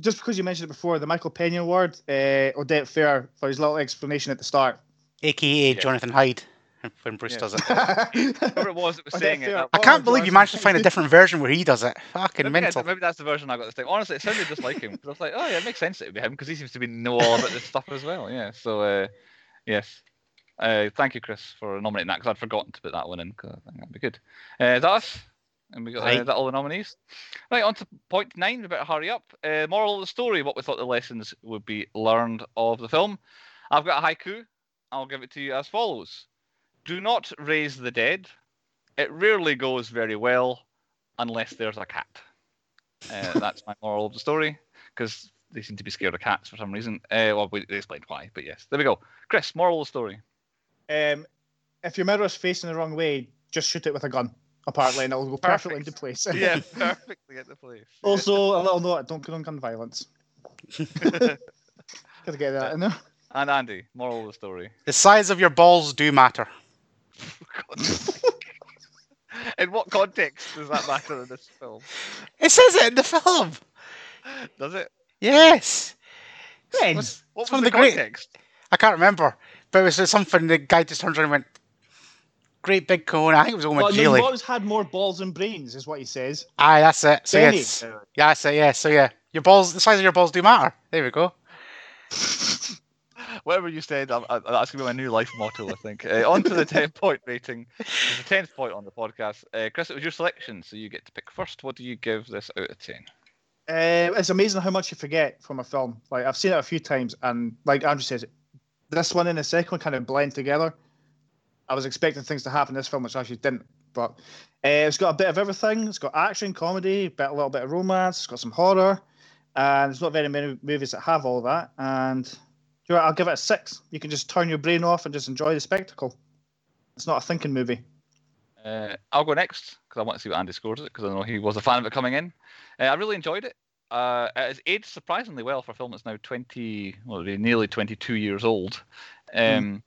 just because you mentioned it before, the Michael Pena award, uh, Oded Fehr for his little explanation at the start. AKA Yeah. Jonathan Hyde when Bruce Yeah. does it. Whoever it was that was Oded saying it. Fehr. that- I can't believe you managed to find a different version where he does it. Fucking Maybe, I- mental. maybe that's the version I got this time. Honestly, it sounded just like him. 'cause I was like, oh yeah, it makes sense it would be him because he seems to be know all about this stuff as well. Yeah. So uh, yes, uh, thank you, Chris, for nominating that because I'd forgotten to put that one in. 'cause I think that'd be good. Uh, is that us? And we got uh, that all the nominees. Right on to point nine. We better hurry up. Uh, moral of the story: What we thought the lessons would be learned of the film. I've got a haiku. I'll give it to you as follows: Do not raise the dead. It rarely goes very well unless there's a cat. Uh, that's my moral of the story. because they seem to be scared of cats for some reason. Uh, well, we they explained why, but yes, there we go. Chris, moral of the story. Um, if your mirror is facing the wrong way, just shoot it with a gun. Apparently, and it'll go perfectly Perfect. into place. Yeah, perfectly at the place. also, a little note: don't go on gun violence. Gotta get that in there. and Andy, moral of the story. The size of your balls do matter. in what context does that matter in this film? It says it in the film. Does it? Yes. When? What's, what It's was one the of the great- context? I can't remember, but it was just something. The guy just turned around and went, "Great big cone." I think it was Omid Well, no, Djalili. you've always had more balls than brains, is what he says. Aye, that's it. So Benny. yes, yeah, that's it. Yeah, so yeah, your balls, the size of your balls do matter. There we go. Whatever you said, I, I, that's going to be my new life motto, I think. Uh, on to the 10 point rating. It's the 10th point on the podcast. Uh, Chris, it was your selection, so you get to pick first. What do you give this out of 10? Uh, it's amazing how much you forget from a film. Like I've seen it a few times, and like Andrew says, this one and the second one kind of blend together. I was expecting things to happen in this film, which actually didn't. But uh, it's got a bit of everything. It's got action, comedy, bit a little bit of romance. It's got some horror, and there's not very many movies that have all that. And you know I'll give it a six. You can just turn your brain off and just enjoy the spectacle. It's not a thinking movie. Uh, I'll go next because I want to see what Andy scores it because I know he was a fan of it coming in. Uh, I really enjoyed it. Uh, it has aged surprisingly well for a film that's now 20, well, nearly 22 years old. Um,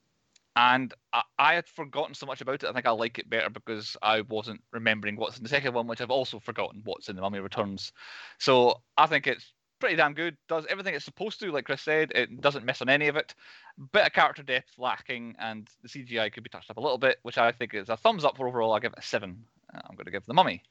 And I, I had forgotten so much about it. I think I like it better because I wasn't remembering what's in the second one, which I've also forgotten what's in The Mummy Returns. So I think it's pretty damn good. Does everything it's supposed to, like Chris said. It doesn't miss on any of it. Bit of character depth lacking, and the CGI could be touched up a little bit, which I think is a thumbs up for overall. I give it a seven. Uh, I'm going to give The Mummy.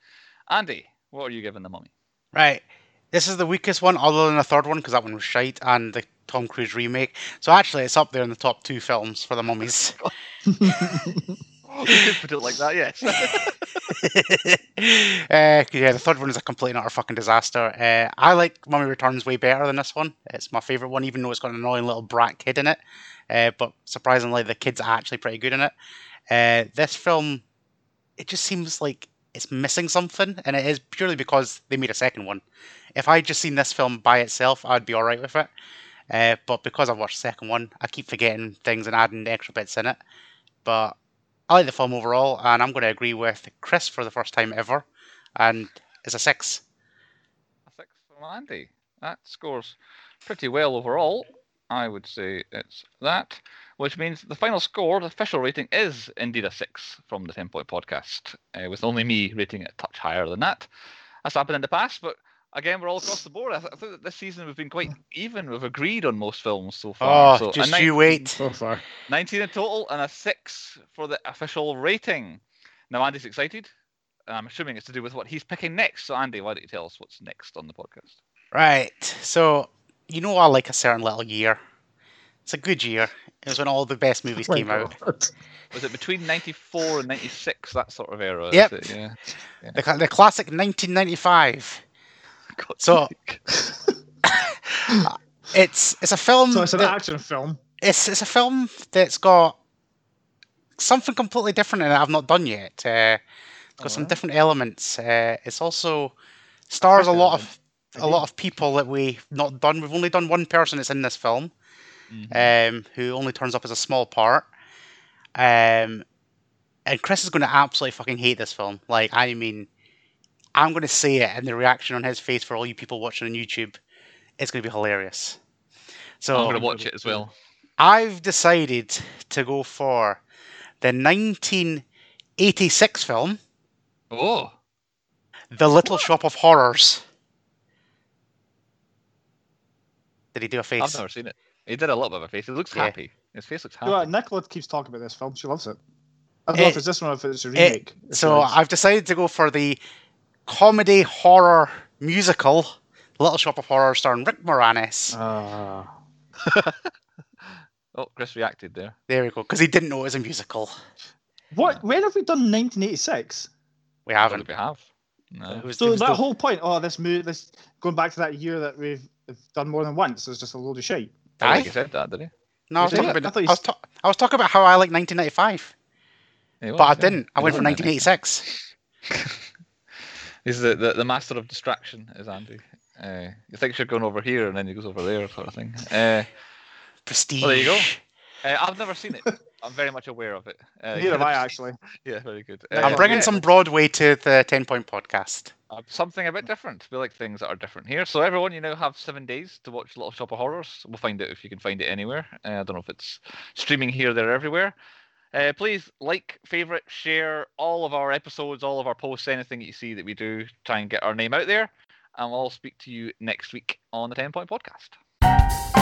Andy, what are you giving The Mummy? Right. This is the weakest one, other than the third one, because that one was shite, and the Tom Cruise remake. So actually, it's up there in the top two films for the mummies. you could put it like that, yes. uh, yeah, the third one is a complete and utter fucking disaster. Uh, I like Mummy Returns way better than this one. It's my favourite one, even though it's got an annoying little brat kid in it. Uh, but surprisingly, the kid's are actually pretty good in it. Uh, this film, it just seems like it's missing something, and it is purely because they made a second one. If I'd just seen this film by itself, I'd be alright with it. Uh, but because I've watched the second one, I keep forgetting things and adding extra bits in it. But I like the film overall, and I'm going to agree with Chris for the first time ever, and it's a six. A six from Andy. That scores pretty well overall. I would say it's that, which means the final score, the official rating, is indeed a six from the 10 point podcast, uh, with only me rating it a touch higher than that. That's happened in the past, but again, we're all across the board. I, th- I think that this season we've been quite even. We've agreed on most films so far. Oh, so just nine- you wait. So far. 19 in total and a 6 for the official rating. Now, Andy's excited. I'm assuming it's to do with what he's picking next. So, Andy, why don't you tell us what's next on the podcast? Right. So, you know, I like a certain little year. It's a good year. It was when all the best movies My came out. Was it between 94 and 96, that sort of era? is Yep. it? Yeah. The, the classic 1995. God's So- It's it's a film. So it's an that- action film. it's it's a film that's got something completely different in it I've not done yet. Uh, it's got some Alright. different elements. Uh, it's also stars a lot of a lot of people that we've not done. We've only done one person that's in this film, Mhm. um, who only turns up as a small part. Um, and Chris is going to absolutely fucking hate this film. Like, I mean, I'm going to say it, and the reaction on his face for all you people watching on YouTube, it's going to be hilarious. So I'm going to watch it as well. I've decided to go for the 1986 film, Oh, The Little Shop of Horrors. Did he do a face? I've never seen it. He did a little bit of a face. He looks Yeah. happy. His face looks You know happy. what? Nicola keeps talking about this film. She loves it. I don't know if it's this one or if it's a remake. if she So. I've decided to go for the comedy horror musical, Little Shop of Horror starring Rick Moranis. Ah. Oh, Chris reacted there. There we go, because he didn't know it was a musical. what? When have we done 1986? We haven't. we have. No. Was- So that the- whole point, oh, this movie, this going back to that year that we've we've done more than once, is just a load of shit. I think he said that, did he? No, I was talking it? I about. I was, ta- I was talking about how I like 1995, He but I yeah. didn't. I went for was in it. 1986. He's the, the, the master of distraction, is Andy. Uh, you think you're going over here, and then he goes over there, sort of thing. Uh, Prestige. well, there you go. Uh, I've never seen it. I'm very much aware of it. Uh, Neither have I actually. Yeah, very good. I'm Uh, bringing yeah, some Broadway to the Ten Point Podcast. uh, something a bit different. We like things that are different here. So everyone, you now have seven days to watch Little Shop of Horrors. We'll find out if you can find it anywhere. Uh, I don't know if it's streaming here, there, everywhere. Uh, please like, favorite, share all of our episodes, all of our posts, anything that you see that we do. Try and get our name out there, and we'll speak to you next week on the Ten Point Podcast.